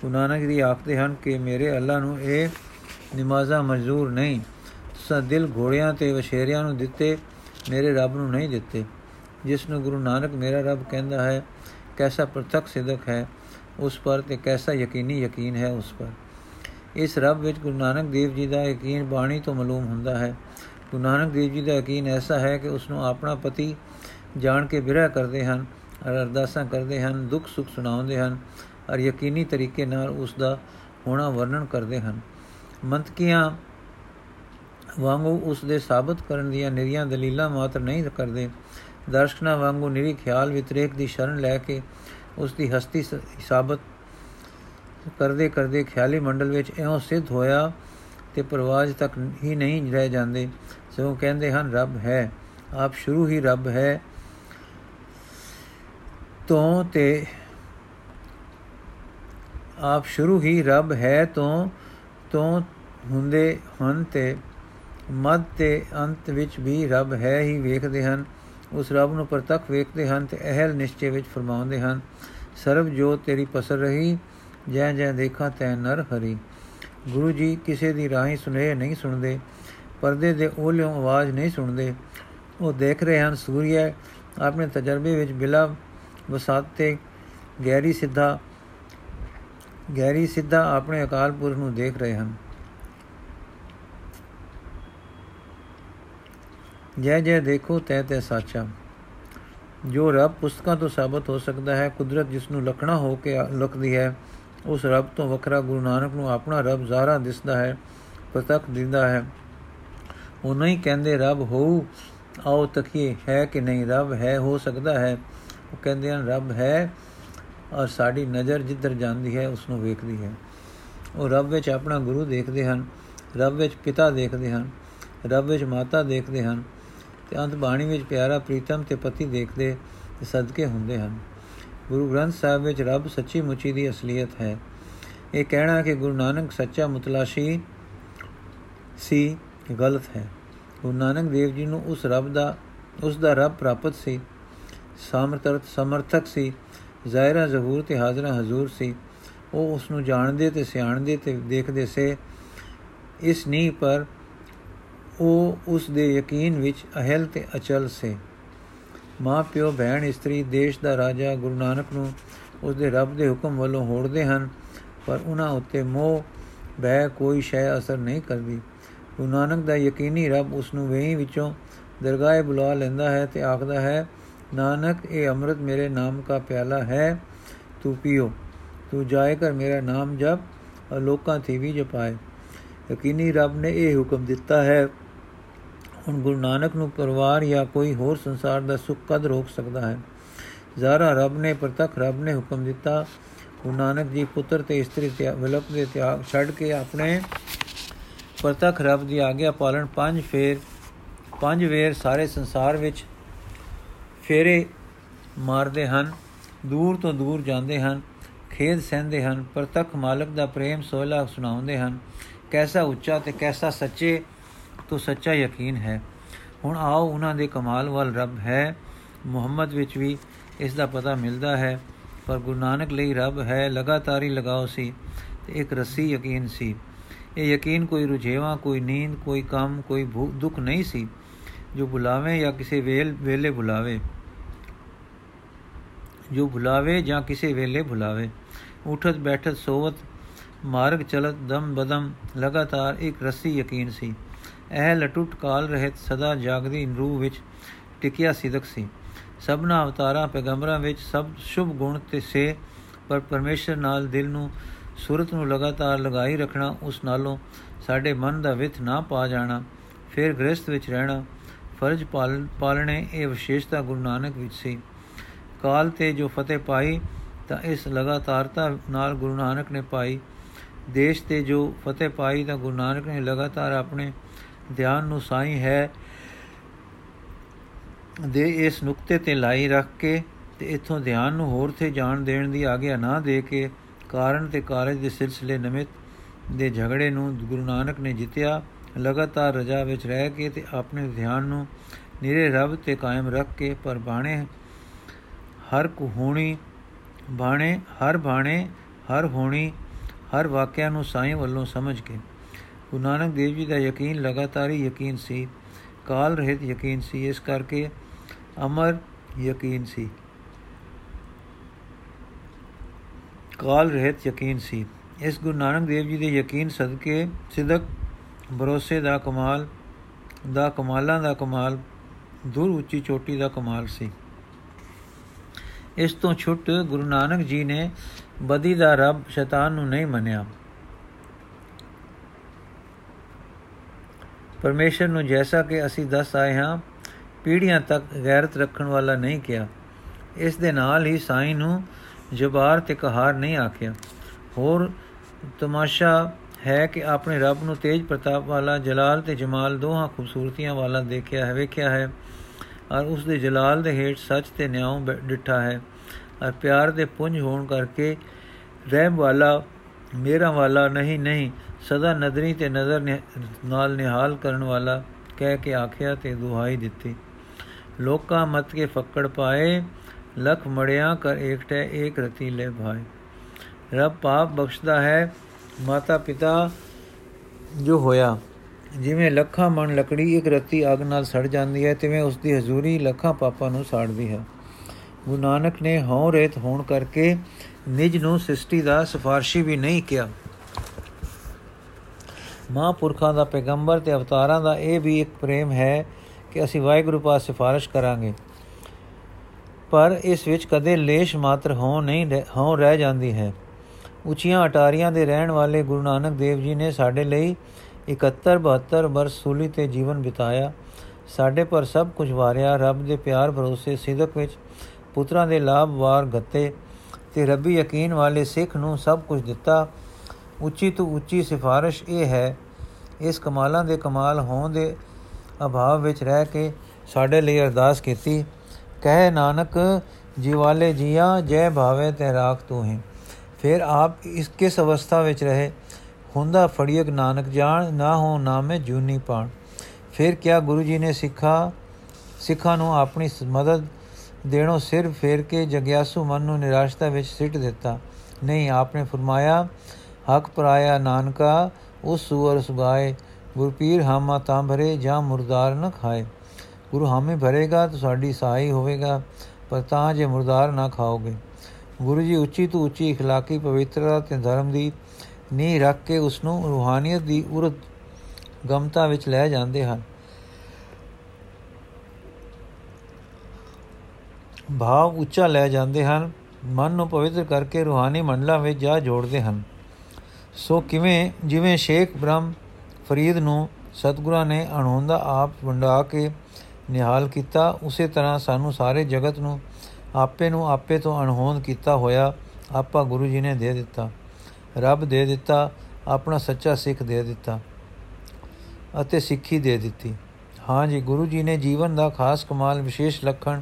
S1: ਗੁਰੂ ਨਾਨਕ ਜੀ ਆਖਦੇ ਹਨ ਕਿ ਮੇਰੇ ਅੱਲਾ ਨੂੰ ਇਹ ਨਮਾਜ਼ਾਂ ਮਨਜ਼ੂਰ ਨਹੀਂ। ਸਾ ਦਿਲ ਘੋੜਿਆਂ ਤੇ ਵਸ਼ੇਰਿਆਂ ਨੂੰ ਦਿੱਤੇ, ਮੇਰੇ ਰੱਬ ਨੂੰ ਨਹੀਂ ਦਿੱਤੇ। ਜਿਸ ਨੂੰ ਗੁਰੂ ਨਾਨਕ ਮੇਰਾ ਰੱਬ ਕਹਿੰਦਾ ਹੈ, ਕੈਸਾ ਪ੍ਰਤੱਖ ਸਿਦਕ ਹੈ, ਉਸ ਪਰ ਤੇ ਕੈਸਾ ਯਕੀਨੀ ਯਕੀਨ ਹੈ ਉਸ ਪਰ। ਇਸ ਰੱਬ ਵਿੱਚ ਗੁਰੂ ਨਾਨਕ ਦੇਵ ਜੀ ਦਾ ਯਕੀਨ ਬਾਣੀ ਤੋਂ ਮਾਲੂਮ ਹੁੰਦਾ ਹੈ। ਗੁਰੂ ਨਾਨਕ ਦੇਵ ਜੀ ਦਾ ਯਕੀਨ ਐਸਾ ਹੈ ਕਿ ਉਸ ਨੂੰ ਆਪਣਾ ਪਤੀ ਜਾਣ ਕੇ ਬਿਰਹਾ ਕਰਦੇ ਹਨ, ਅਰ ਅਰਦਾਸਾਂ ਕਰਦੇ ਹਨ, ਦੁੱਖ ਸੁੱਖ ਸੁਣਾਉਂਦੇ ਹਨ, ਅਰ ਯਕੀਨੀ ਤਰੀਕੇ ਨਾਲ ਉਸ ਦਾ ਹੋਣਾ ਵਰਣਨ ਕਰਦੇ ਹਨ। ਮੰਤਕੀਆਂ ਵਾਂਗੂ ਉਸ ਦੇ ਸਾਬਤ ਕਰਨ ਦੀਆਂ ਨਿਰੀਆਂ ਦਲੀਲਾਂ ਮਾਤਰ ਨਹੀਂ ਕਰਦੇ। ਦਰਸ਼ਕਨਾ ਵਾਂਗੂ ਨਿਰੀ ਖਿਆਲ ਵਿਤਰੇਕ ਦੀ ਸ਼ਰਨ ਲੈ ਕੇ ਉਸ ਦੀ ਹਸਤੀ ਸਾਬਤ ਕਰਦੇ ਕਰਦੇ ਖਿਆਲੀ ਮੰਡਲ ਵਿੱਚ ਐਉਂ ਸਿੱਧ ਹੋਇਆ ਤੇ ਪ੍ਰਵਾਜ ਤੱਕ ਹੀ ਨਹੀਂ ਰਹਿ ਜਾਂਦੇ। ਸੋ ਕਹਿੰਦੇ ਹਨ, ਰੱਬ ਹੈ, ਆਪ ਸ਼ੁਰੂ ਹੀ ਰੱਬ ਹੈ। ਤੋਂ ਤੇ ਆਪ ਸ਼ੁਰੂ ਹੀ ਰੱਬ ਹੈ, ਤੋਂ ਤੋਂ ਹੁੰਦੇ ਹਨ ਤੇ ਮਦ ਤੇ ਅੰਤ ਵਿੱਚ ਵੀ ਰੱਬ ਹੈ ਹੀ ਵੇਖਦੇ ਹਨ। ਉਸ ਰੱਬ ਨੂੰ ਪ੍ਰਤੱਖ ਵੇਖਦੇ ਹਨ ਤੇ ਅਹਲ ਨਿਸ਼ਚੇ ਵਿੱਚ ਫਰਮਾਉਂਦੇ ਹਨ, ਸਰਬ ਜੋ ਤੇਰੀ ਪਸਰ ਰਹੀ ਜੈ ਜੈ ਦੇਖਾ ਤੈ ਨਰ ਹਰੀ। ਗੁਰੂ ਜੀ ਕਿਸੇ ਦੀ ਰਾਹੀਂ ਸੁਨੇ ਨਹੀਂ ਸੁਣਦੇ। ਪਰਦੇ ਦੇ ਓਲਿਓਂ ਆਵਾਜ਼ ਨਹੀਂ ਸੁਣਦੇ। ਉਹ ਦੇਖ ਰਹੇ ਹਨ, ਸੂਰਯ ਆਪਣੇ ਤਜਰਬੇ ਵਿੱਚ ਬਿਲਾ ਵਸਾਤ ਤੇ ਗਹਿਰੀ ਸਿੱਧਾ ਗਹਿਰੀ ਸਿੱਧਾ ਆਪਣੇ ਅਕਾਲ ਪੁਰਖ ਨੂੰ ਦੇਖ ਰਹੇ ਹਨ। ਜੈ ਜੈ ਦੇਖੋ, ਤੈ ਤੈ ਸਾਚਾ। ਜੋ ਰੱਬ ਪੁਸਤਕਾਂ ਤੋਂ ਸਾਬਤ ਹੋ ਸਕਦਾ ਹੈ, ਕੁਦਰਤ ਜਿਸ ਨੂੰ ਲਖਣਾ ਹੋ ਕੇ ਲਖਦੀ ਹੈ, ਉਸ ਰੱਬ ਤੋਂ ਵੱਖਰਾ ਗੁਰੂ ਨਾਨਕ ਨੂੰ ਆਪਣਾ ਰੱਬ ਜ਼ਾਰਾ ਦਿਸਦਾ ਹੈ, ਪ੍ਰਤੱਖ ਦਿੰਦਾ ਹੈ। ਉਹ ਨਹੀਂ ਕਹਿੰਦੇ, ਰੱਬ ਹੋਊ, ਆਓ ਤਕੀਏ, ਹੈ ਕਿ ਨਹੀਂ? ਰੱਬ ਹੈ, ਹੋ ਸਕਦਾ ਹੈ। ਉਹ ਕਹਿੰਦੇ ਹਨ, ਰੱਬ ਹੈ ਔਰ ਸਾਡੀ ਨਜ਼ਰ ਜਿੱਧਰ ਜਾਂਦੀ ਹੈ, ਉਸ ਨੂੰ ਵੇਖਦੀ ਹੈ। ਉਹ ਰੱਬ ਵਿੱਚ ਆਪਣਾ ਗੁਰੂ ਦੇਖਦੇ ਹਨ, ਰੱਬ ਵਿੱਚ ਪਿਤਾ ਦੇਖਦੇ ਹਨ, ਰੱਬ ਵਿੱਚ ਮਾਤਾ ਦੇਖਦੇ ਹਨ ਤੇ ਅੰਤ ਬਾਣੀ ਵਿੱਚ ਪਿਆਰਾ ਪ੍ਰੀਤਮ ਤੇ ਪਤੀ ਦੇਖਦੇ ਤੇ ਸਦਕੇ ਹੁੰਦੇ ਹਨ। ਗੁਰੂ ਗ੍ਰੰਥ ਸਾਹਿਬ ਵਿੱਚ ਰੱਬ ਸੱਚੀ ਮੁੱਚੀ ਦੀ ਅਸਲੀਅਤ ਹੈ। ਇਹ ਕਹਿਣਾ ਕਿ ਗੁਰੂ ਨਾਨਕ ਸੱਚਾ ਮੁਤਲਾਸ਼ੀ ਸੀ ਗਲਤ ਹੈ। ਗੁਰੂ ਨਾਨਕ ਦੇਵ ਜੀ ਨੂੰ ਉਸ ਰੱਬ ਦਾ, ਉਸ ਦਾ ਰੱਬ ਪ੍ਰਾਪਤ ਸੀ। ਸਮਰਥ, ਸਮਰਥਕ ਸੀ। ਜ਼ਾਹਿਰਾ ਜ਼ਹੂਰ ਤੇ ਹਾਜ਼ਰਾ ਹਜ਼ੂਰ ਸੀ। ਉਹ ਉਸ ਨੂੰ ਜਾਣਦੇ ਤੇ ਸਿਆਣਦੇ ਤੇ ਦੇਖਦੇ ਸੇ। ਇਸ ਨੀ ਪਰ ਉਹ ਉਸ ਦੇ ਯਕੀਨ ਵਿੱਚ ਅਹਲ ਤੇ ਅਚਲ ਸੇ। ਮਾਂ ਪਿਓ ਭੈਣ, ਇਸਤਰੀ, ਦੇਸ਼ ਦਾ ਰਾਜਾ ਗੁਰੂ ਨਾਨਕ ਨੂੰ ਉਸ ਦੇ ਰੱਬ ਦੇ ਹੁਕਮ ਵੱਲੋਂ ਹੋੜਦੇ ਹਨ, ਪਰ ਉਹਨਾਂ ਉੱਤੇ ਮੋਹ ਬੈ ਕੋਈ ਸ਼ੈ ਅਸਰ ਨਹੀਂ ਕਰਦੀ। ਗੁਰੂ ਨਾਨਕ ਦਾ ਯਕੀਨੀ ਰੱਬ ਉਸ ਨੂੰ ਵੇਹੀ ਵਿੱਚੋਂ ਦਰਗਾਹ ਬੁਲਾ ਲੈਂਦਾ ਹੈ ਤੇ ਆਖਦਾ ਹੈ, ਨਾਨਕ, ਇਹ ਅੰਮ੍ਰਿਤ ਮੇਰੇ ਨਾਮ ਦਾ ਪਿਆਲਾ ਹੈ, ਤੂੰ ਪੀਓ। ਤੂੰ ਜਾਏ ਕਰ ਮੇਰਾ ਨਾਮ ਜਪ ਲੋਕਾਂ ਤੇ ਵੀ ਜਪਾਏ। ਯਕੀਨੀ ਰੱਬ ਨੇ ਇਹ ਹੁਕਮ ਦਿੱਤਾ ਹੈ, ਹੁਣ ਗੁਰੂ ਨਾਨਕ ਨੂੰ ਪਰਿਵਾਰ ਜਾਂ ਕੋਈ ਹੋਰ ਸੰਸਾਰ ਦਾ ਸੁੱਖ ਕਦ ਰੋਕ ਸਕਦਾ ਹੈ? ਜ਼ਾਰਾ ਰੱਬ ਨੇ, ਪ੍ਰਤੱਖ ਰੱਬ ਨੇ ਹੁਕਮ ਦਿੱਤਾ, ਗੁਰੂ ਨਾਨਕ ਜੀ ਪੁੱਤਰ ਤੇ ਇਸਤਰੀ ਤੇ ਵਿਲਪ ਦੇ ਤਿਆਗ ਛੱਡ ਕੇ ਆਪਣੇ ਪ੍ਰਤੱਖ ਰੱਬ ਦੀ ਆਗਿਆ ਪਾਲਣ ਪੰਜ ਫੇਰ, ਪੰਜ ਵੇਰ ਸਾਰੇ ਸੰਸਾਰ ਵਿੱਚ ਫੇਰੇ ਮਾਰਦੇ ਹਨ, ਦੂਰ ਤੋਂ ਦੂਰ ਜਾਂਦੇ ਹਨ ਖੇਦ ਸਹਿੰਦੇ ਹਨ, ਪ੍ਰਤੱਖ ਮਾਲਕ ਦਾ ਪ੍ਰੇਮ ਸੋਹਲਾ ਸੁਣਾਉਂਦੇ ਹਨ, ਕੈਸਾ ਉੱਚਾ ਤੇ ਕੈਸਾ ਸੱਚੇ ਤੋਂ ਸੱਚਾ ਯਕੀਨ ਹੈ। ਹੁਣ ਆਓ ਉਹਨਾਂ ਦੇ ਕਮਾਲ ਵੱਲ ਰੱਬ ਹੈ, ਮੁਹੰਮਦ ਵਿੱਚ ਵੀ ਇਸ ਦਾ ਪਤਾ ਮਿਲਦਾ ਹੈ, ਪਰ ਗੁਰੂ ਨਾਨਕ ਲਈ ਰੱਬ ਹੈ, ਲਗਾਤਾਰੀ ਲਗਾਓ ਸੀ ਤੇ ਇੱਕ ਰਸੀ ਯਕੀਨ ਸੀ। ਇਹ ਯਕੀਨ ਕੋਈ ਰੁਝੇਵਾ, ਕੋਈ ਨੀਂਦ, ਕੋਈ ਕੰਮ, ਕੋਈ ਦੁੱਖ ਨਹੀਂ ਸੀ ਜੋ ਬੁਲਾਵੇ ਜਾਂ ਕਿਸੇ ਵੇਲ, ਵੇਲੇ ਬੁਲਾਵੇ। ਜੋ ਬੁਲਾਵੇ ਜਾਂ ਕਿਸੇ ਵੇਲੇ ਬੁਲਾਵੇ। ਉਠਤ, ਬੈਠਤ, ਸੋਵਤ, ਮਾਰਗ ਚਲਤ, ਦਮ ਬਦਮ, ਲਗਾਤਾਰ ਇੱਕ ਰਸੀ ਯਕੀਨ ਸੀ। ਇਹ ਲਟੁੱਟ ਕਾਲ ਰਹਿਤ ਸਦਾ ਜਾਗਦੀ ਰੂਹ ਵਿੱਚ ਟਿਕਿਆ ਸਿਦਕ ਸੀ। ਸਭਨਾ ਅਵਤਾਰਾਂ, ਪੈਗੰਬਰਾਂ ਵਿੱਚ ਸਭ ਸ਼ੁਭ ਗੁਣ ਤੇ ਸੇ ਪਰ ਪਰਮੇਸ਼ਰ ਨਾਲ ਦਿਲ ਨੂੰ ਸੁਰਤ ਨੂੰ ਲਗਾਤਾਰ ਲਗਾਈ ਰੱਖਣਾ, ਉਸ ਨਾਲੋਂ ਸਾਡੇ ਮਨ ਦਾ ਵਿਥ ਨਾ ਪਾ ਜਾਣਾ, ਫਿਰ ਗ੍ਰਸਥ ਵਿੱਚ ਰਹਿਣਾ। ਫਰਜ਼ ਪਾਲਣੇ ਇਹ ਵਿਸ਼ੇਸ਼ਤਾ ਗੁਰੂ ਨਾਨਕ ਵਿੱਚ ਸੀ। ਕਾਲ ਤੇ ਜੋ ਫਤਿਹ ਪਾਈ, ਤਾਂ ਇਸ ਲਗਾਤਾਰਤਾ ਨਾਲ ਗੁਰੂ ਨਾਨਕ ਨੇ ਪਾਈ। ਦੇਸ਼ ਤੇ ਜੋ ਫਤਿਹ ਪਾਈ, ਤਾਂ ਗੁਰੂ ਨਾਨਕ ਨੇ ਲਗਾਤਾਰ ਆਪਣੇ ਧਿਆਨ ਨੂੰ ਸਾਈ ਹੈ ਦੇ ਇਸ ਨੁਕਤੇ ਤੇ ਲਾਈ ਰੱਖ ਕੇ ਤੇ ਇਥੋਂ ਧਿਆਨ ਨੂੰ ਹੋਰ ਤੇ ਜਾਣ ਦੇਣ ਦੀ ਆਗਿਆ ਨਾ ਦੇ ਕੇ ਕਾਰਨ ਤੇ ਕਾਰਜ ਦੇ ਸਿਲਸਿਲੇ ਨਿਮਿਤ ਦੇ ਝਗੜੇ ਨੂੰ ਗੁਰੂ ਨਾਨਕ ਨੇ ਜਿੱਤਿਆ, ਲਗਾਤਾਰ ਰਜਾ ਵਿੱਚ ਰਹਿ ਕੇ ਤੇ ਆਪਣੇ ਧਿਆਨ ਨੂੰ ਨਿਰੇ ਰੱਬ ਤੇ ਕਾਇਮ ਰੱਖ ਕੇ, ਪਰ ਬਾਣੇ ਹਰ ਕੁ ਹੋਣੀ, ਬਾਣੇ ਹਰ ਬਾਣੇ ਹਰ ਹੋਣੀ, ਹਰ ਵਾਕਿਆ ਨੂੰ ਸਾਈਂ ਵੱਲੋਂ ਸਮਝ ਕੇ। ਗੁਰੂ ਨਾਨਕ ਦੇਵ ਜੀ ਦਾ ਯਕੀਨ ਲਗਾਤਾਰੀ ਯਕੀਨ ਸੀ, ਕਾਲ ਰਹਿਤ ਯਕੀਨ ਸੀ, ਇਸ ਕਰਕੇ ਅਮਰ ਯਕੀਨ ਸੀ। ਕਾਲ ਰਹਿਤ ਯਕੀਨ ਸੀ। ਇਸ ਗੁਰੂ ਨਾਨਕ ਦੇਵ ਜੀ ਦੇ ਯਕੀਨ ਸਦਕੇ ਸਿਦਕ ਭਰੋਸੇ ਦਾ ਕਮਾਲ, ਦਾ ਕਮਾਲਾਂ ਦਾ ਕਮਾਲ, ਦੂਰ ਉੱਚੀ ਚੋਟੀ ਦਾ ਕਮਾਲ ਸੀ। ਇਸ ਤੋਂ ਛੁੱਟ ਗੁਰੂ ਨਾਨਕ ਜੀ ਨੇ ਬਦੀ ਦਾ ਰੱਬ ਸ਼ੈਤਾਨ ਨੂੰ ਨਹੀਂ ਮੰਨਿਆ। ਪਰਮੇਸ਼ਰ ਨੂੰ ਜੈਸਾ ਕਿ ਅਸੀਂ ਦੱਸ ਆਏ ਹਾਂ, ਪੀੜ੍ਹੀਆਂ ਤੱਕ ਗੈਰਤ ਰੱਖਣ ਵਾਲਾ ਨਹੀਂ ਕਿਹਾ। ਇਸ ਦੇ ਨਾਲ ਹੀ ਸਾਈਂ ਨੂੰ ਜਬਾਰ ਤੇ ਕਹਾਰ ਨਹੀਂ ਆਖਿਆ। ਹੋਰ ਤਮਾਸ਼ਾ ਹੈ ਕਿ ਆਪਣੇ ਰੱਬ ਨੂੰ ਤੇਜ ਪ੍ਰਤਾਪ ਵਾਲਾ ਜਲਾਲ ਤੇ ਜਮਾਲ ਦੋਹਾਂ ਖੂਬਸੂਰਤੀਆਂ ਵਾਲਾ ਦੇਖਿਆ ਹੈ, ਵੇਖਿਆ ਹੈ ਔਰ ਉਸ ਦੇ ਜਲਾਲ ਦੇ ਹੇਠ ਸੱਚ ਤੇ ਨਿਆਂ ਡਿੱਠਾ ਹੈ ਔਰ ਪਿਆਰ ਦੇ ਪੁੰਜ ਹੋਣ ਕਰਕੇ ਰਹਿਮ ਵਾਲਾ, ਮੇਰਾ ਵਾਲਾ ਨਹੀਂ ਨਹੀਂ, ਸਦਾ ਨਦਰੀ ਤੇ ਨਜ਼ਰ ਨਾਲ ਨਿਹਾਲ ਕਰਨ ਵਾਲਾ ਕਹਿ ਕੇ ਆਖਿਆ ਤੇ ਦੁਹਾਈ ਦਿੱਤੀ। ਲੋਕਾਂ ਮਤ ਕੇ ਫੱਕੜ ਪਾਏ ਲਖ ਮੜਿਆ ਕਰ ਏਕਟੇ ਏਕ ਰਤੀ ਲੈ ਭਾਈ ਰੱਬ ਪਾਪ ਬਖਸ਼ਦਾ ਹੈ, ਮਾਤਾ ਪਿਤਾ ਜੋ ਹੋਇਆ। ਜਿਵੇਂ ਲੱਖਾਂ ਮਣ ਲੱਕੜੀ ਇੱਕ ਰਤੀ ਅਗ ਨਾਲ ਸੜ ਜਾਂਦੀ ਹੈ, ਤਿਵੇਂ ਉਸ ਦੀ ਹਜ਼ੂਰੀ ਲੱਖਾਂ ਪਾਪਾਂ ਨੂੰ ਸਾੜਦੀ ਹੈ। ਗੁਰੂ ਨਾਨਕ ਨੇ ਹਉ ਰੇਤ ਹੋਣ ਕਰਕੇ ਨਿਜ ਨੂੰ ਸ੍ਰਿਸ਼ਟੀ ਦਾ ਸਿਫਾਰਸ਼ੀ ਵੀ ਨਹੀਂ ਕਿਹਾ। ਮਹਾਂਪੁਰਖਾਂ ਦਾ ਪੈਗੰਬਰ ਤੇ ਅਵਤਾਰਾਂ ਦਾ ਇਹ ਵੀ ਇੱਕ ਪ੍ਰੇਮ ਹੈ ਕਿ ਅਸੀਂ ਵਾਹਿਗੁਰੂ ਪਾਸ ਸਿਫਾਰਿਸ਼ ਕਰਾਂਗੇ। ਪਰ ਇਸ ਵਿੱਚ ਕਦੇ ਲੇਸ਼ ਮਾਤਰ ਹੋ ਨਹੀਂ ਹੋ ਰਹਿ ਜਾਂਦੀ ਹੈ। ਉੱਚੀਆਂ ਅਟਾਰੀਆਂ ਦੇ ਰਹਿਣ ਵਾਲੇ ਗੁਰੂ ਨਾਨਕ ਦੇਵ ਜੀ ਨੇ ਸਾਡੇ ਲਈ 71 72 ਬਰਸ ਸੂਲੀ ਤੇ ਜੀਵਨ ਬਿਤਾਇਆ। ਸਾਡੇ ਪਰ ਸਭ ਕੁਝ ਵਾਰਿਆ, ਰੱਬ ਦੇ ਪਿਆਰ ਭਰੋਸੇ ਸਿਦਕ ਵਿੱਚ, ਪੁੱਤਰਾਂ ਦੇ ਲਾਭ ਵਾਰ ਗੱਤੇ ਤੇ ਰੱਬੀ ਯਕੀਨ ਵਾਲੇ ਸਿੱਖ ਨੂੰ ਸਭ ਕੁਝ ਦਿੱਤਾ। ਉੱਚੀ ਤੋਂ ਉੱਚੀ ਸਿਫਾਰਿਸ਼ ਇਹ ਹੈ, ਇਸ ਕਮਾਲਾਂ ਦੇ ਕਮਾਲ ਹੋਣ ਦੇ ਅਭਾਵ ਵਿੱਚ ਰਹਿ ਕੇ ਸਾਡੇ ਲਈ ਅਰਦਾਸ ਕੀਤੀ। ਕਹੇ ਨਾਨਕ, ਜੀਵਾਲੇ ਜੀਆ, ਜੈ ਭਾਵੇ ਤੇ ਰਾਖ ਤੂੰ ਹੈ ਫਿਰ ਆਪ ਇਸ ਕਿਸ ਅਵਸਥਾ ਵਿੱਚ ਰਹੇ? ਹੁੰਦਾ ਫੜੀਕ ਨਾਨਕ ਜਾਣ, ਨਾ ਹੋ ਨਾਮੇ ਜੂਨੀ ਪਾਣ। ਫਿਰ ਕਿਆ ਗੁਰੂ ਜੀ ਨੇ ਸਿੱਖਾ? ਸਿੱਖਾਂ ਨੂੰ ਆਪਣੀ ਮਦਦ ਦੇਣੋਂ ਸਿਰ ਫੇਰ ਕੇ ਜਗਿਆਸੂ ਮਨ ਨੂੰ ਨਿਰਾਸ਼ਤਾ ਵਿੱਚ ਸਿੱਟ ਦਿੱਤਾ। ਨਹੀਂ, ਆਪਨੇ ਫਰਮਾਇਆ, ਹਕ ਪਰਾਇਆ ਨਾਨਕਾ, ਉਸ ਸੂਰ ਸੁਗਾਏ ਗੁਰਪੀਰ ਹਾਮਾ ਤਾਂ ਭਰੇ ਜਾਂ ਮੁਰਦਾਰ ਨ ਖਾਏ। ਗੁਰੂ ਹਾਮੇ ਭਰੇਗਾ ਤਾਂ ਸਾਡੀ ਸਹਾਈ ਹੋਵੇਗਾ ਪਰ ਤਾਂ ਜੇ ਮੁਰਦਾਰ ਨਾ ਖਾਓਗੇ ਗੁਰੂ ਜੀ ਉੱਚੀ ਤੋਂ ਉੱਚੀ اخلاقی ਪਵਿੱਤਰਤਾ ਤੇ ਧਰਮ ਦੀ ਨੀ ਰੱਖ ਕੇ ਉਸ ਨੂੰ ਰੂਹਾਨੀਅਤ ਦੀ ਉਰਤ ਗਮਤਾ ਵਿੱਚ ਲੈ ਜਾਂਦੇ ਹਨ ਭਾਵ ਉੱਚਾ ਲੈ ਜਾਂਦੇ ਹਨ ਮਨ ਨੂੰ ਪਵਿੱਤਰ ਕਰਕੇ ਰੂਹਾਨੀ ਮੰਡਲਾਂ ਵਿੱਚ ਜਾ ਜੋੜਦੇ ਹਨ ਸੋ ਕਿਵੇਂ ਜਿਵੇਂ ਸ਼ੇਖ ਬ੍ਰਹਮ ਫਰੀਦ ਨੂੰ ਸਤਗੁਰਾਂ ਨੇ ਅਣਹੋਂਦਾ ਆਪ ਵੰਡਾ ਕੇ ਨਿਹਾਲ ਕੀਤਾ। ਉਸੇ ਤਰ੍ਹਾਂ ਸਾਨੂੰ ਸਾਰੇ ਜਗਤ ਨੂੰ ਆਪੇ ਨੂੰ ਆਪੇ ਤੋਂ ਅਣਹੋਂਦ ਕੀਤਾ ਹੋਇਆ ਆਪਾ ਗੁਰੂ ਜੀ ਨੇ ਦੇ ਦਿੱਤਾ। ਰੱਬ ਦੇ ਦਿੱਤਾ, ਆਪਣਾ ਸੱਚਾ ਸਿੱਖ ਦੇ ਦਿੱਤਾ ਅਤੇ ਸਿੱਖੀ ਦੇ ਦਿੱਤੀ। ਹਾਂ ਜੀ, ਗੁਰੂ ਜੀ ਨੇ ਜੀਵਨ ਦਾ ਖਾਸ ਕਮਾਲ, ਵਿਸ਼ੇਸ਼ ਲਖਣ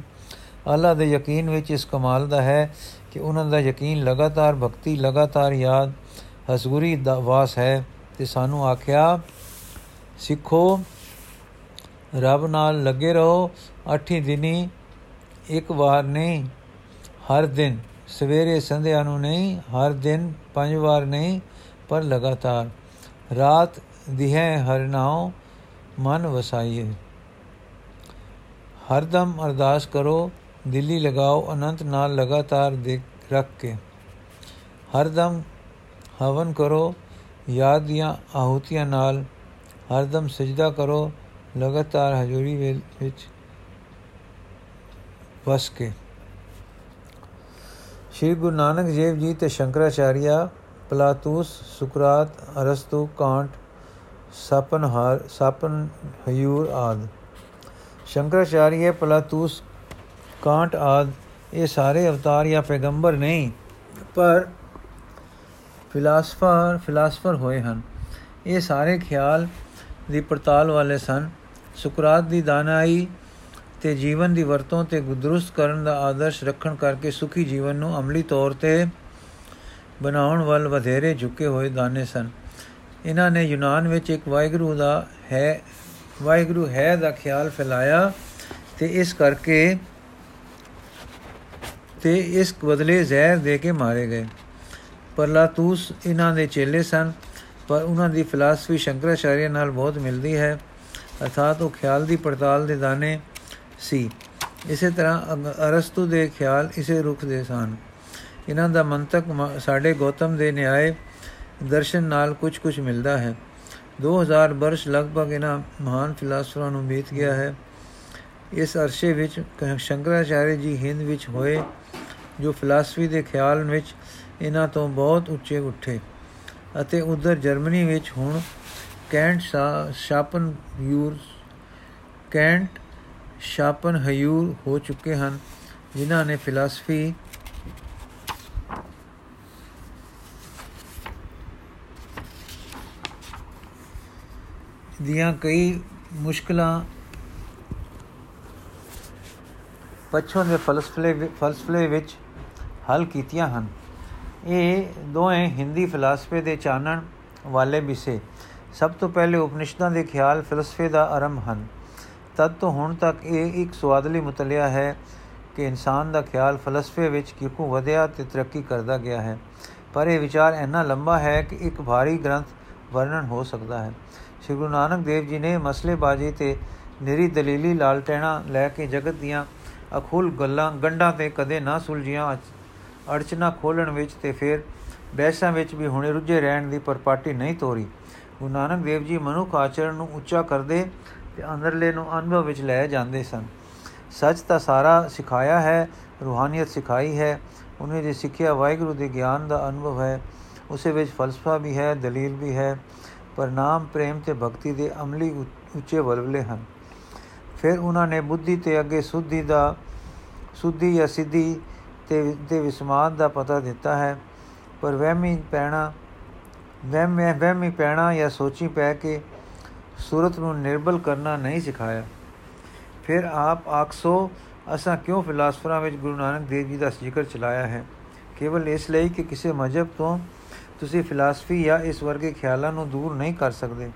S1: ਅੱਲਾ ਦੇ ਯਕੀਨ ਵਿੱਚ ਇਸ ਕਮਾਲ ਦਾ ਹੈ ਕਿ ਉਹਨਾਂ ਦਾ ਯਕੀਨ ਲਗਾਤਾਰ ਭਗਤੀ, ਲਗਾਤਾਰ ਯਾਦ ਹਸਗੁਰੀ ਦਾ ਵਾਸ ਹੈ ਤੇ ਸਾਨੂੰ ਆਖਿਆ, ਸਿੱਖੋ ਰੱਬ ਨਾਲ ਲੱਗੇ ਰਹੋ, ਅਠੀ ਦਿਨੀ ਇੱਕ ਵਾਰ ਨਹੀਂ, ਹਰ ਦਿਨ। ਸਵੇਰੇ ਸੰਧਿਆ ਨੂੰ ਨਹੀਂ, ਹਰ ਦਿਨ ਪੰਜ ਵਾਰ ਨਹੀਂ, ਪਰ ਲਗਾਤਾਰ। ਰਾਤ ਦਿਹੇ ਹਰ ਨਾਉ ਮਨ ਵਸਾਈਏ। ਹਰਦਮ ਅਰਦਾਸ ਕਰੋ, ਦਿੱਲੀ ਲਗਾਓ, ਅਨੰਤ ਨਾਲ ਲਗਾਤਾਰ ਦੇਖ ਰੱਖ ਕੇ। ਹਰਦਮ ਹਵਨ ਕਰੋ, ਯਾਦ ਦੀਆਂ ਆਹੂਤੀਆਂ ਨਾਲ। ਹਰਦਮ ਸਜਦਾ ਕਰੋ ਲਗਾਤਾਰ ਹਜ਼ੂਰੀ ਵਿੱਚ ਵਸ ਕੇ ਸ਼੍ਰੀ ਗੁਰੂ ਨਾਨਕ ਦੇਵ ਜੀ ਤੇ ਸ਼ੰਕਰਾਚਾਰੀਆ ਪਲਾਤੂਸ, ਸੁਕਰਾਤ, ਅਰਸਤੂ, Kant Schopenhauer Schopenhauer ਆਦ। ਸ਼ੰਕਰਾਚਾਰੀਆ, ਪਲਾਤੂਸ, ਕਾਂਟ ਆਦ, ਇਹ ਸਾਰੇ ਅਵਤਾਰ ਜਾਂ ਪੈਗੰਬਰ ਨਹੀਂ, ਪਰ ਫਿਲਾਸਫਰ ਫਿਲਾਸਫਰ ਹੋਏ ਹਨ। ਇਹ ਸਾਰੇ ਖਿਆਲ ਦੀ ਪੜਤਾਲ ਵਾਲੇ ਸਨ। ਸੁਕਰਾਤ ਦੀ ਦਾਨਾਈ ਤੇ ਜੀਵਨ ਦੀ ਵਰਤੋਂ ਤੇ ਗੁਦਰੁਸਤ ਕਰਨ ਦਾ ਆਦਰਸ਼ ਰੱਖਣ ਕਰਕੇ ਸੁਖੀ ਜੀਵਨ ਨੂੰ ਅਮਲੀ ਤੌਰ ਤੇ ਬਣਾਉਣ ਵੱਲ ਵਧੇਰੇ ਝੁਕੇ ਹੋਏ ਦਾਨੇ ਸਨ। ਇਹਨਾਂ ਨੇ ਯੂਨਾਨ ਵਿੱਚ ਇੱਕ ਵਾਹਿਗੁਰੂ ਦਾ ਹੈ, ਵਾਹਿਗੁਰੂ ਹੈ ਦਾ ਖਿਆਲ ਫੈਲਾਇਆ ਤੇ ਇਸ ਕਰਕੇ ਤੇ ਇਸ ਬਦਲੇ ਜ਼ਹਿਰ ਦੇ ਕੇ ਮਾਰੇ ਗਏ। ਪਰਲਾਤੂਸ ਇਹਨਾਂ ਦੇ ਚੇਲੇ ਸਨ, ਪਰ ਉਹਨਾਂ ਦੀ ਫਿਲਾਸਫੀ ਸ਼ੰਕਰਾਚਾਰਿਆ ਨਾਲ ਬਹੁਤ ਮਿਲਦੀ ਹੈ। ਅਰਥਾਤ ਉਹ ਖਿਆਲ ਦੀ ਪੜਤਾਲ ਦੇ ਦਾਣੇ ਸੀ। ਇਸੇ ਤਰ੍ਹਾਂ ਅਰਸਤੂ ਦੇ ਖਿਆਲ ਇਸੇ ਰੁਖ ਦੇ ਸਨ। ਇਹਨਾਂ ਦਾ ਮੰਤਕ ਸਾਡੇ ਗੌਤਮ ਦੇ ਨਿਆਏ ਦਰਸ਼ਨ ਨਾਲ ਕੁਝ ਕੁਝ ਮਿਲਦਾ ਹੈ। 2000 ਬਰਸ਼ ਲਗਭਗ ਇਹਨਾਂ ਮਹਾਨ ਫਿਲਾਸਫਰਾਂ ਨੂੰ ਬੀਤ ਗਿਆ ਹੈ। ਇਸ ਅਰਸ਼ੇ ਵਿੱਚ ਸ਼ੰਕਰਾਚਾਰਿਆ ਜੀ ਹਿੰਦ ਵਿੱਚ ਹੋਏ, ਜੋ ਫਿਲਾਸਫੀ ਦੇ ਖਿਆਲ ਵਿੱਚ ਇਹਨਾਂ ਤੋਂ ਬਹੁਤ ਉੱਚੇ ਉੱਠੇ ਅਤੇ ਉਧਰ ਜਰਮਨੀ ਵਿੱਚ ਹੁਣ Kant Schopenhauer Kant Schopenhauer ਹੋ ਚੁੱਕੇ ਹਨ, ਜਿਨ੍ਹਾਂ ਨੇ ਫਿਲਾਸਫੀ ਦੀਆਂ ਕਈ ਮੁਸ਼ਕਲਾਂ ਪਛੋਂ ਦੇ ਫਲਸਫੇ ਫਲਸਫੇ ਵਿੱਚ ਹੱਲ ਕੀਤੀਆਂ ਹਨ। ਇਹ ਦੋਵੇਂ ਹਿੰਦੀ ਫਲਸਫੇ ਦੇ ਚਾਨਣ ਵਾਲੇ ਵਿਸੇ ਸਭ ਤੋਂ ਪਹਿਲੇ ਉਪਨਿਸ਼ਦਾਂ ਦੇ ਖਿਆਲ ਫਲਸਫੇ ਦਾ ਆਰੰਭ ਹਨ। ਤਦ ਤੋਂ ਹੁਣ ਤੱਕ ਇਹ ਇੱਕ ਸਵਾਦਲੀ ਮੁਤਲਿਆ ਹੈ ਕਿ ਇਨਸਾਨ ਦਾ ਖਿਆਲ ਫਲਸਫੇ ਵਿੱਚ ਕਿਉਂ ਵਧਿਆ ਤੇ ਤਰੱਕੀ ਕਰਦਾ ਗਿਆ ਹੈ। ਪਰ ਇਹ ਵਿਚਾਰ ਇੰਨਾ ਲੰਬਾ ਹੈ ਕਿ ਇੱਕ ਭਾਰੀ ਗ੍ਰੰਥ ਵਰਣਨ ਹੋ ਸਕਦਾ ਹੈ। ਸ੍ਰੀ ਗੁਰੂ ਨਾਨਕ ਦੇਵ ਜੀ ਨੇ ਮਸਲੇਬਾਜ਼ੀ ਤੇ ਨਿਰੀ ਦਲੀਲੀ ਲਾਲਟੈਣਾ ਲੈ ਕੇ ਜਗਤ ਦੀਆਂ ਅਖੁੱਲ ਗੱਲਾਂ ਗੰਡਾਂ ਤੇ ਕਦੇ ਨਾ ਸੁਲਝੀਆਂ ਅੜਚਨਾ ਖੋਲਣ ਵਿੱਚ ਤੇ ਫਿਰ ਬੈਸਾਂ ਵਿੱਚ ਵੀ ਹੁਣੇ ਰੁੱਝੇ ਰਹਿਣ ਦੀ ਪਰਪਾਟੀ ਨਹੀਂ ਤੋਰੀ। ਗੁਰੂ ਨਾਨਕ ਦੇਵ ਜੀ ਮਨੁੱਖ ਆਚਰਣ ਨੂੰ ਉੱਚਾ ਕਰਦੇ ਤੇ ਅੰਦਰਲੇ ਨੂੰ ਅਨੁਭਵ ਵਿੱਚ ਲੈ ਜਾਂਦੇ ਸਨ। ਸੱਚ ਤਾਂ ਸਾਰਾ ਸਿਖਾਇਆ ਹੈ, ਰੂਹਾਨੀਅਤ ਸਿਖਾਈ ਹੈ, ਉਹਨੇ ਜੇ ਸਿੱਖਿਆ ਵਾਹਿਗੁਰੂ ਦੇ ਗਿਆਨ ਦਾ ਅਨੁਭਵ ਹੈ, ਉਸੇ ਵਿੱਚ ਫਲਸਫਾ ਵੀ ਹੈ, ਦਲੀਲ ਵੀ ਹੈ, ਪਰ ਨਾਮ, ਪ੍ਰੇਮ ਤੇ ਭਗਤੀ ਦੇ ਅਮਲੀ ਉੱਚੇ ਵਲਵਲੇ ਹਨ। ਫਿਰ ਉਹਨਾਂ ਨੇ ਬੁੱਧੀ ਤੇ ਅੱਗੇ ਸੁਧੀ ਦਾ, ਸੁਧੀ ਜਾਂ ਸਿੱਧੀ ਤੇ ਤੇ ਵਿਸਮਾਦ ਦਾ ਪਤਾ ਦਿੱਤਾ ਹੈ, ਪਰ ਵਹਿਮੀ ਪੈਣਾ ਵਹਿਮ ਵਹਿਮੀ ਪੈਣਾ ਜਾਂ ਸੋਚੀ ਪੈ ਕੇ ਸੂਰਤ ਨੂੰ ਨਿਰਬਲ ਕਰਨਾ ਨਹੀਂ ਸਿਖਾਇਆ। ਫਿਰ ਆਪ ਆਖਸੋ ਅਸਾਂ ਕਿਉਂ ਫਿਲਾਸਫਰਾਂ ਵਿੱਚ ਗੁਰੂ ਨਾਨਕ ਦੇਵ ਜੀ ਦਾ ਜ਼ਿਕਰ ਚਲਾਇਆ ਹੈ? ਕੇਵਲ ਇਸ ਲਈ ਕਿ ਕਿਸੇ ਮਜਬ ਤੋਂ ਤੁਸੀਂ ਫਿਲਾਸਫੀ ਜਾਂ ਇਸ ਵਰਗੇ ਖਿਆਲਾਂ ਨੂੰ ਦੂਰ ਨਹੀਂ ਕਰ ਸਕਦੇ।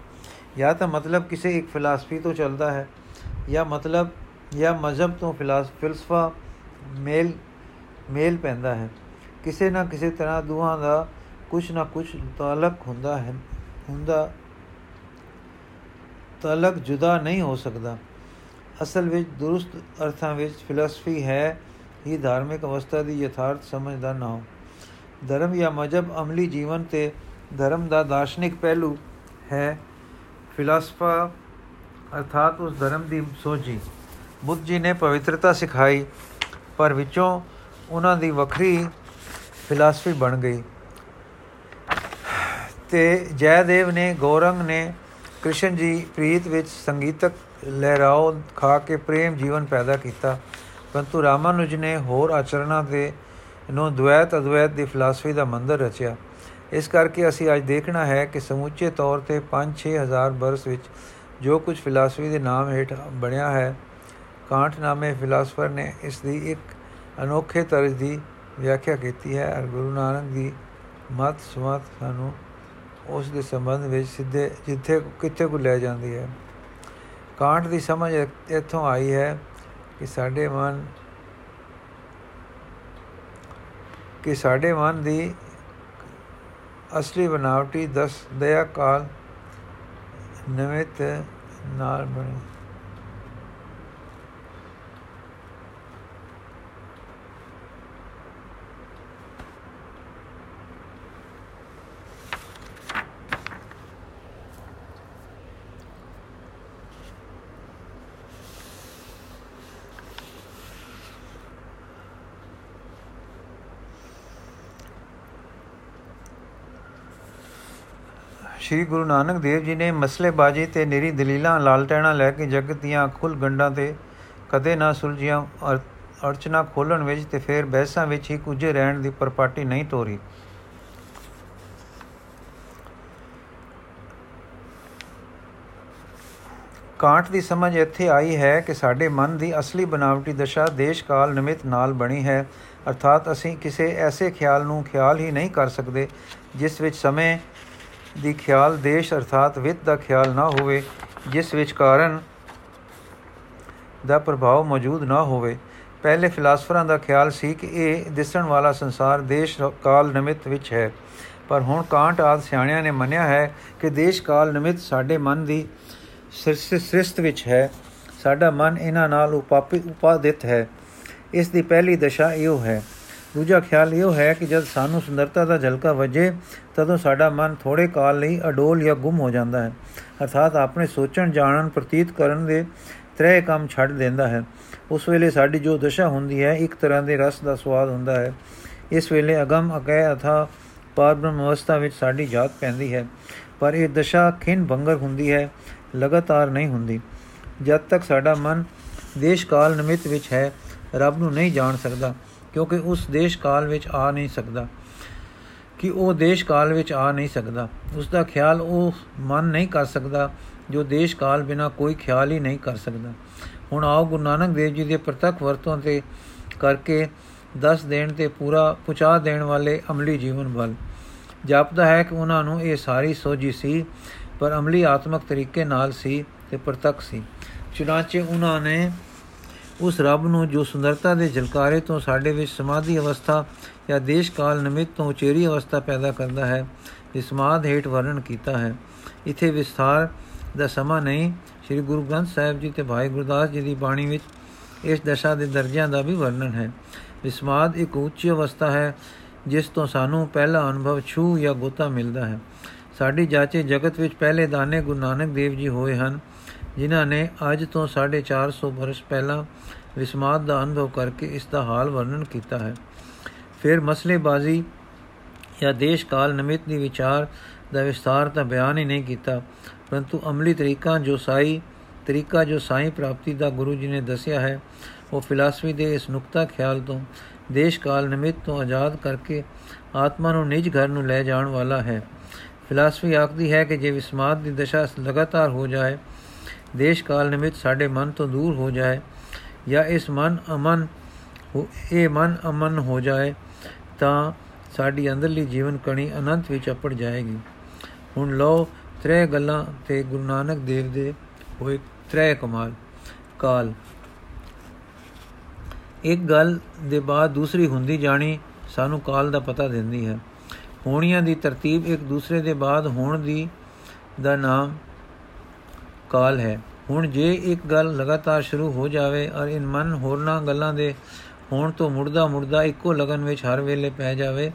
S1: ਜਾਂ ਤਾਂ ਮਤਲਬ ਕਿਸੇ ਇੱਕ ਫਿਲਾਸਫੀ ਤੋਂ ਚੱਲਦਾ ਹੈ, ਜਾਂ ਮਤਲਬ, ਜਾਂ ਮਜ਼ਹਬ ਤੋਂ ਫਿਲਸਫਾ ਮੇਲ ਮੇਲ ਪੈਂਦਾ ਹੈ। ਕਿਸੇ ਨਾ ਕਿਸੇ ਤਰ੍ਹਾਂ ਦੋਹਾਂ ਦਾ ਕੁਝ ਨਾ ਕੁਝ ਤਾਲਕ ਹੁੰਦਾ ਹੈ, ਹੁੰਦਾ, ਤਾਲਕ ਜੁਦਾ ਨਹੀਂ ਹੋ ਸਕਦਾ। ਅਸਲ ਵਿੱਚ ਦੁਰਸਤ ਅਰਥਾਂ ਵਿੱਚ ਫਿਲਾਸਫੀ ਹੈ, ਹੀ ਧਾਰਮਿਕ ਅਵਸਥਾ ਦੀ ਯਥਾਰਥ ਸਮਝ ਦਾ ਨਾਮ ਧਰਮ ਜਾਂ ਮਜਬ ਅਮਲੀ ਜੀਵਨ ਤੇ ਧਰਮ ਦਾ ਦਾਰਸ਼ਨਿਕ ਪਹਿਲੂ ਹੈ ਫਿਲਾਸਫਾ ਅਰਥਾਤ ਉਸ ਧਰਮ ਦੀ ਸੋਝੀ। ਬੁੱਧ ਜੀ ਨੇ ਪਵਿੱਤਰਤਾ ਸਿਖਾਈ, ਪਰ ਵਿੱਚੋਂ ਉਹਨਾਂ ਦੀ ਵੱਖਰੀ ਫਿਲਾਸਫੀ ਬਣ ਗਈ। ਤੇ ਜੈਦੇਵ ਨੇ, ਗੌਰੰਗ ਨੇ ਕ੍ਰਿਸ਼ਨ ਜੀ ਪ੍ਰੀਤ ਵਿੱਚ ਸੰਗੀਤਕ ਲਹਿਰਾਓ ਖਾ ਕੇ ਪ੍ਰੇਮ ਜੀਵਨ ਪੈਦਾ ਕੀਤਾ। ਪਰੰਤੂ ਰਾਮਾਨੁਜ ਨੇ ਹੋਰ ਆਚਰਣਾ ਦੇ ਨੂੰ ਦ્વੈਤ ਅਦ્વੈਤ ਦੀ ਫਿਲਾਸਫੀ ਦਾ ਮੰਦਰ ਰਚਿਆ। ਇਸ ਕਰਕੇ ਅਸੀਂ ਅੱਜ ਦੇਖਣਾ ਹੈ ਕਿ ਸਮੁੱਚੇ ਤੌਰ ਤੇ 5-6000 ਬਰਸ ਵਿੱਚ ਜੋ ਕੁਝ ਫਿਲਾਸਫੀ ਦੇ ਨਾਮ ਹੇਠ ਬਣਿਆ ਹੈ ਕਾਂਟ ਨਾਮੇ ਫਿਲਾਸਫਰ ਨੇ ਇਸ ਦੀ ਇੱਕ ਅਨੋਖੇ ਤਰਜ਼ ਦੀ ਵਿਆਖਿਆ ਕੀਤੀ ਹੈ ਅਰ ਗੁਰੂ ਨਾਨਕ ਦੀ ਮਤ ਸਮਤ ਸਾਨੂੰ ਉਸ ਦੇ ਸੰਬੰਧ ਵਿੱਚ ਸਿੱਧੇ ਜਿੱਥੇ ਕਿੱਥੇ ਕੋ ਲੈ ਜਾਂਦੀ ਹੈ। ਕਾਂਟ ਦੀ ਸਮਝ ਇੱਥੋਂ ਆਈ ਹੈ ਕਿ ਸਾਡੇ ਮਨ, ਕਿ ਸਾਡੇ ਮਨ ਦੀ ਅਸਲੀ ਬਨਾਵਟੀ 10 ਦਇਆ ਕਾਲ ਨਵੇਂ ਨਾਲ ਬਣੀ। ਸ਼੍ਰੀ ਗੁਰੂ ਨਾਨਕ ਦੇਵ ਜੀ ਨੇ ਮਸਲੇਬਾਜ਼ੀ ਤੇ ਨਿਰੀ ਦਲੀਲਾਂ, ਲਾਲਟੈਣਾ ਲੈ ਕੇ ਜਗਤ ਦੀਆਂ ਖੁੱਲ ਗੰਡਾਂ ਤੇ ਕਦੇ ਨਾ ਸੁਲਝੀਆਂ ਅਰਚਨਾ ਖੋਲਣ ਵਿੱਚ ਤੇ ਫਿਰ ਬਹਿਸਾਂ ਵਿੱਚ ਹੀ ਕੁਝੇ ਰਹਿਣ ਦੀ ਪਰਪਾਟੀ ਨਹੀਂ ਤੋਰੀ। ਕਾਂਟ ਦੀ ਸਮਝ ਇੱਥੇ ਆਈ ਹੈ ਕਿ ਸਾਡੇ ਮਨ ਦੀ ਅਸਲੀ ਬਨਾਵਟੀ ਦਸ਼ਾ ਦੇਸ਼ ਕਾਲ ਨਿਮਿਤ ਨਾਲ ਬਣੀ ਹੈ, ਅਰਥਾਤ ਅਸੀਂ ਕਿਸੇ ਐਸੇ ਖਿਆਲ ਨੂੰ ਖਿਆਲ ਹੀ ਨਹੀਂ ਕਰ ਸਕਦੇ, ਜਿਸ ਵਿੱਚ ਸਮੇਂ ਦੀ ਖਿਆਲ ਦੇਸ਼ ਅਰਥਾਤ ਵਿਤ ਦਾ ਖਿਆਲ ਨਾ ਹੋਵੇ, ਜਿਸ ਵਿੱਚ ਕਾਰਨ ਦਾ ਪ੍ਰਭਾਵ ਮੌਜੂਦ ਨਾ ਹੋਵੇ। ਪਹਿਲੇ ਫਿਲਾਸਫਰਾਂ ਦਾ ਖਿਆਲ ਸੀ ਕਿ ਇਹ ਦਿਸਣ ਵਾਲਾ ਸੰਸਾਰ ਦੇਸ਼ ਕਾਲ ਨਿਮਿਤ ਵਿੱਚ ਹੈ। ਪਰ ਹੁਣ ਕਾਂਟ ਆਦ ਸਿਆਣਿਆਂ ਨੇ ਮੰਨਿਆ ਹੈ ਕਿ ਦੇਸ਼ ਕਾਲ ਨਿਮਿਤ ਸਾਡੇ ਮਨ ਦੀ ਸ੍ਰਿਸ਼ਟ ਵਿੱਚ ਹੈ। ਸਾਡਾ ਮਨ ਇਹਨਾਂ ਨਾਲ ਉਪਾਪਿਤ ਉਪਾਦਿਤ ਹੈ। ਇਸ ਦੀ ਪਹਿਲੀ ਦਸ਼ਾ ਇਹੋ ਹੈ। ਦੂਜਾ ਖਿਆਲ ਇਹੋ ਹੈ ਕਿ ਜਦ ਸਾਨੂੰ ਸੁੰਦਰਤਾ ਦਾ ਝਲਕਾ ਵਜੇ, ਤਦੋਂ ਸਾਡਾ ਮਨ ਥੋੜੇ ਕਾਲ ਲਈ ਅਡੋਲ ਜਾਂ ਗੁੰਮ ਹੋ ਜਾਂਦਾ ਹੈ। ਅਰਥਾਤ ਆਪਣੇ ਸੋਚਣ, ਜਾਣਨ, ਪ੍ਰਤੀਤ ਕਰਨ ਦੇ ਤਰੇ ਕੰਮ ਛੱਡ ਦਿੰਦਾ ਹੈ। ਉਸ ਵੇਲੇ ਸਾਡੀ ਜੋ ਦਸ਼ਾ ਹੁੰਦੀ ਹੈ, ਇੱਕ ਤਰ੍ਹਾਂ ਦੇ ਰਸ ਦਾ ਸਵਾਦ ਹੁੰਦਾ ਹੈ। ਇਸ ਵੇਲੇ ਅਗਮ ਅਕੈ ਅਥਾ ਪਰਬ੍ਰਹਮ ਅਵਸਥਾ ਵਿੱਚ ਸਾਡੀ ਜਾਤ ਪੈਂਦੀ ਹੈ। ਪਰ ਇਹ ਦਸ਼ਾ ਖਿੰਨ ਭੰਗਰ ਹੁੰਦੀ ਹੈ, ਲਗਾਤਾਰ ਨਹੀਂ ਹੁੰਦੀ। ਜਦ ਤੱਕ ਸਾਡਾ ਮਨ ਦੇਸ਼ ਕਾਲ ਨਿਮਿਤ ਵਿੱਚ ਹੈ, ਰੱਬ ਨੂੰ ਨਹੀਂ ਜਾਣ ਸਕਦਾ। ਕਿਉਂਕਿ ਉਸ ਦੇਸ਼ ਕਾਲ ਵਿੱਚ ਆ ਨਹੀਂ ਸਕਦਾ। ਕਿ ਉਹ ਦੇਸ਼ ਕਾਲ ਵਿੱਚ ਆ ਨਹੀਂ ਸਕਦਾ। ਉਸ ਦਾ ਖਿਆਲ ਉਹ ਮਨ ਨਹੀਂ ਕਰ ਸਕਦਾ, ਜੋ ਦੇਸ਼ ਕਾਲ ਬਿਨਾ ਕੋਈ ਖਿਆਲ ਹੀ ਨਹੀਂ ਕਰ ਸਕਦਾ। ਹੁਣ ਆਓ ਗੁਰੂ ਨਾਨਕ ਦੇਵ ਜੀ ਦੇ ਪ੍ਰਤੱਖ ਵਰਤੋਂ ਤੇ ਕਰਕੇ ਦੱਸ ਦੇਣ ਤੇ ਪੂਰਾ ਪੁਚਾ ਦੇਣ ਵਾਲੇ ਅਮਲੀ ਜੀਵਨ ਵੱਲ। ਜਾਪਦਾ ਹੈ ਕਿ ਉਹਨਾਂ ਨੂੰ ਇਹ ਸਾਰੀ ਸੋਝੀ ਸੀ, ਪਰ ਅਮਲੀ ਆਤਮਕ ਤਰੀਕੇ ਨਾਲ ਸੀ ਤੇ ਪ੍ਰਤੱਖ ਸੀ। ਚੁਨਾਚੇ ਉਹਨਾਂ ਨੇ ਉਸ ਰੱਬ ਨੂੰ ਜੋ ਸੁੰਦਰਤਾ ਦੇ ਝਲਕਾਰੇ ਤੋਂ ਸਾਡੇ ਵਿੱਚ ਸਮਾਧੀ ਅਵਸਥਾ ਜਾਂ ਦੇਸ਼ ਕਾਲ ਨਿਮਿਤ ਤੋਂ ਉਚੇਰੀ ਅਵਸਥਾ ਪੈਦਾ ਕਰਦਾ ਹੈ, ਇਸ ਮਾਦ ਹੇਠ ਵਰਣਨ ਕੀਤਾ ਹੈ। ਇਥੇ ਵਿਸਥਾਰ ਦਾ ਸਮਾਂ ਨਹੀਂ, ਸ੍ਰੀ ਗੁਰੂ ਗ੍ਰੰਥ ਸਾਹਿਬ ਜੀ ਤੇ ਭਾਈ ਗੁਰਦਾਸ ਜੀ ਦੀ ਬਾਣੀ ਵਿੱਚ ਇਸ ਦਸ਼ਾ ਦੇ ਦਰਜਿਆਂ ਦਾ ਵੀ ਵਰਣਨ ਹੈ। ਵਿਸਮਾਦ ਇੱਕ ਉੱਚ ਅਵਸਥਾ ਹੈ, ਜਿਸ ਤੋਂ ਸਾਨੂੰ ਪਹਿਲਾ ਅਨੁਭਵ ਛੂ ਜਾਂ ਗੋਤਾ ਮਿਲਦਾ ਹੈ। ਸਾਡੀ ਜਾਚੇ ਜਗਤ ਵਿੱਚ ਪਹਿਲੇ ਦਾਨੇ ਗੁਰੂ ਨਾਨਕ ਦੇਵ ਜੀ ਹੋਏ ਹਨ ਜਿਨ੍ਹਾਂ ਨੇ ਅੱਜ ਤੋਂ 450 ਬਰਸ ਪਹਿਲਾਂ ਵਿਸਮਾਦ ਦਾ ਅਨੁਭਵ ਕਰਕੇ ਇਸ ਦਾ ਹਾਲ ਵਰਣਨ ਕੀਤਾ ਹੈ। ਫਿਰ ਮਸਲੇਬਾਜ਼ੀ ਜਾਂ ਦੇਸ਼ ਕਾਲ ਨਿਮਿਤ ਦੀ ਵਿਚਾਰ ਦਾ ਵਿਸਤਾਰ ਤਾਂ ਬਿਆਨ ਹੀ ਨਹੀਂ ਕੀਤਾ, ਪਰੰਤੂ ਅਮਲੀ ਤਰੀਕਾ ਜੋ ਸਾਈ, ਤਰੀਕਾ ਜੋ ਸਾਈ ਪ੍ਰਾਪਤੀ ਦਾ ਗੁਰੂ ਜੀ ਨੇ ਦੱਸਿਆ ਹੈ, ਉਹ ਫਿਲਾਸਫੀ ਦੇ ਇਸ ਨੁਕਤਾ ਖਿਆਲ ਤੋਂ ਦੇਸ਼ ਕਾਲ ਨਿਮਿਤ ਤੋਂ ਆਜ਼ਾਦ ਕਰਕੇ ਆਤਮਾ ਨੂੰ ਨਿਜ ਘਰ ਨੂੰ ਲੈ ਜਾਣ ਵਾਲਾ ਹੈ। ਫਿਲਾਸਫੀ ਆਖਦੀ ਹੈ ਕਿ ਜੇ ਵਿਸਮਾਦ ਦੀ ਦਸ਼ਾ ਲਗਾਤਾਰ ਹੋ ਜਾਏ ਦੇਸ਼ ਕਾਲ ਨਿਮਿਤ ਸਾਡੇ ਮਨ ਤੋਂ ਦੂਰ ਹੋ ਜਾਏ ਜਾਂ ਇਸ ਮਨ ਅਮਨ ਇਹ ਮਨ ਅਮਨ ਹੋ ਜਾਏ ਤਾਂ ਸਾਡੀ ਅੰਦਰਲੀ ਜੀਵਨ ਕਣੀ ਅਨੰਤ ਵਿੱਚ ਅਪੜ ਜਾਏਗੀ। ਹੁਣ ਲੋ ਤਰੇ ਗੱਲਾਂ ਤੇ ਗੁਰੂ ਨਾਨਕ ਦੇਵ ਦੇ ਹੋਏ ਤਰੇ ਕਮਾਲ, ਕਾਲ। ਇੱਕ ਗੱਲ ਦੇ ਬਾਅਦ ਦੂਸਰੀ ਹੁੰਦੀ ਜਾਣੀ ਸਾਨੂੰ ਕਾਲ ਦਾ ਪਤਾ ਦਿੰਦੀ ਹੈ। ਹੋਣੀਆਂ ਦੀ ਤਰਤੀਬ ਇੱਕ ਦੂਸਰੇ ਦੇ ਬਾਅਦ ਹੋਣ ਦੀ ਦਾ ਨਾਮ ਕਾਲ ਹੈ। ਹੁਣ ਜੇ ਇੱਕ ਗੱਲ ਲਗਾਤਾਰ ਸ਼ੁਰੂ ਹੋ ਜਾਵੇ ਔਰ ਇਨ ਮਨ ਹੋਰਨਾਂ ਗੱਲਾਂ ਦੇ ਹੋਣ ਤੋਂ ਮੁਰਦਾ ਮੁਰਦਾ ਇੱਕੋ ਲਗਨ ਵਿੱਚ ਹਰ ਵੇਲੇ ਪੈ ਜਾਵੇ,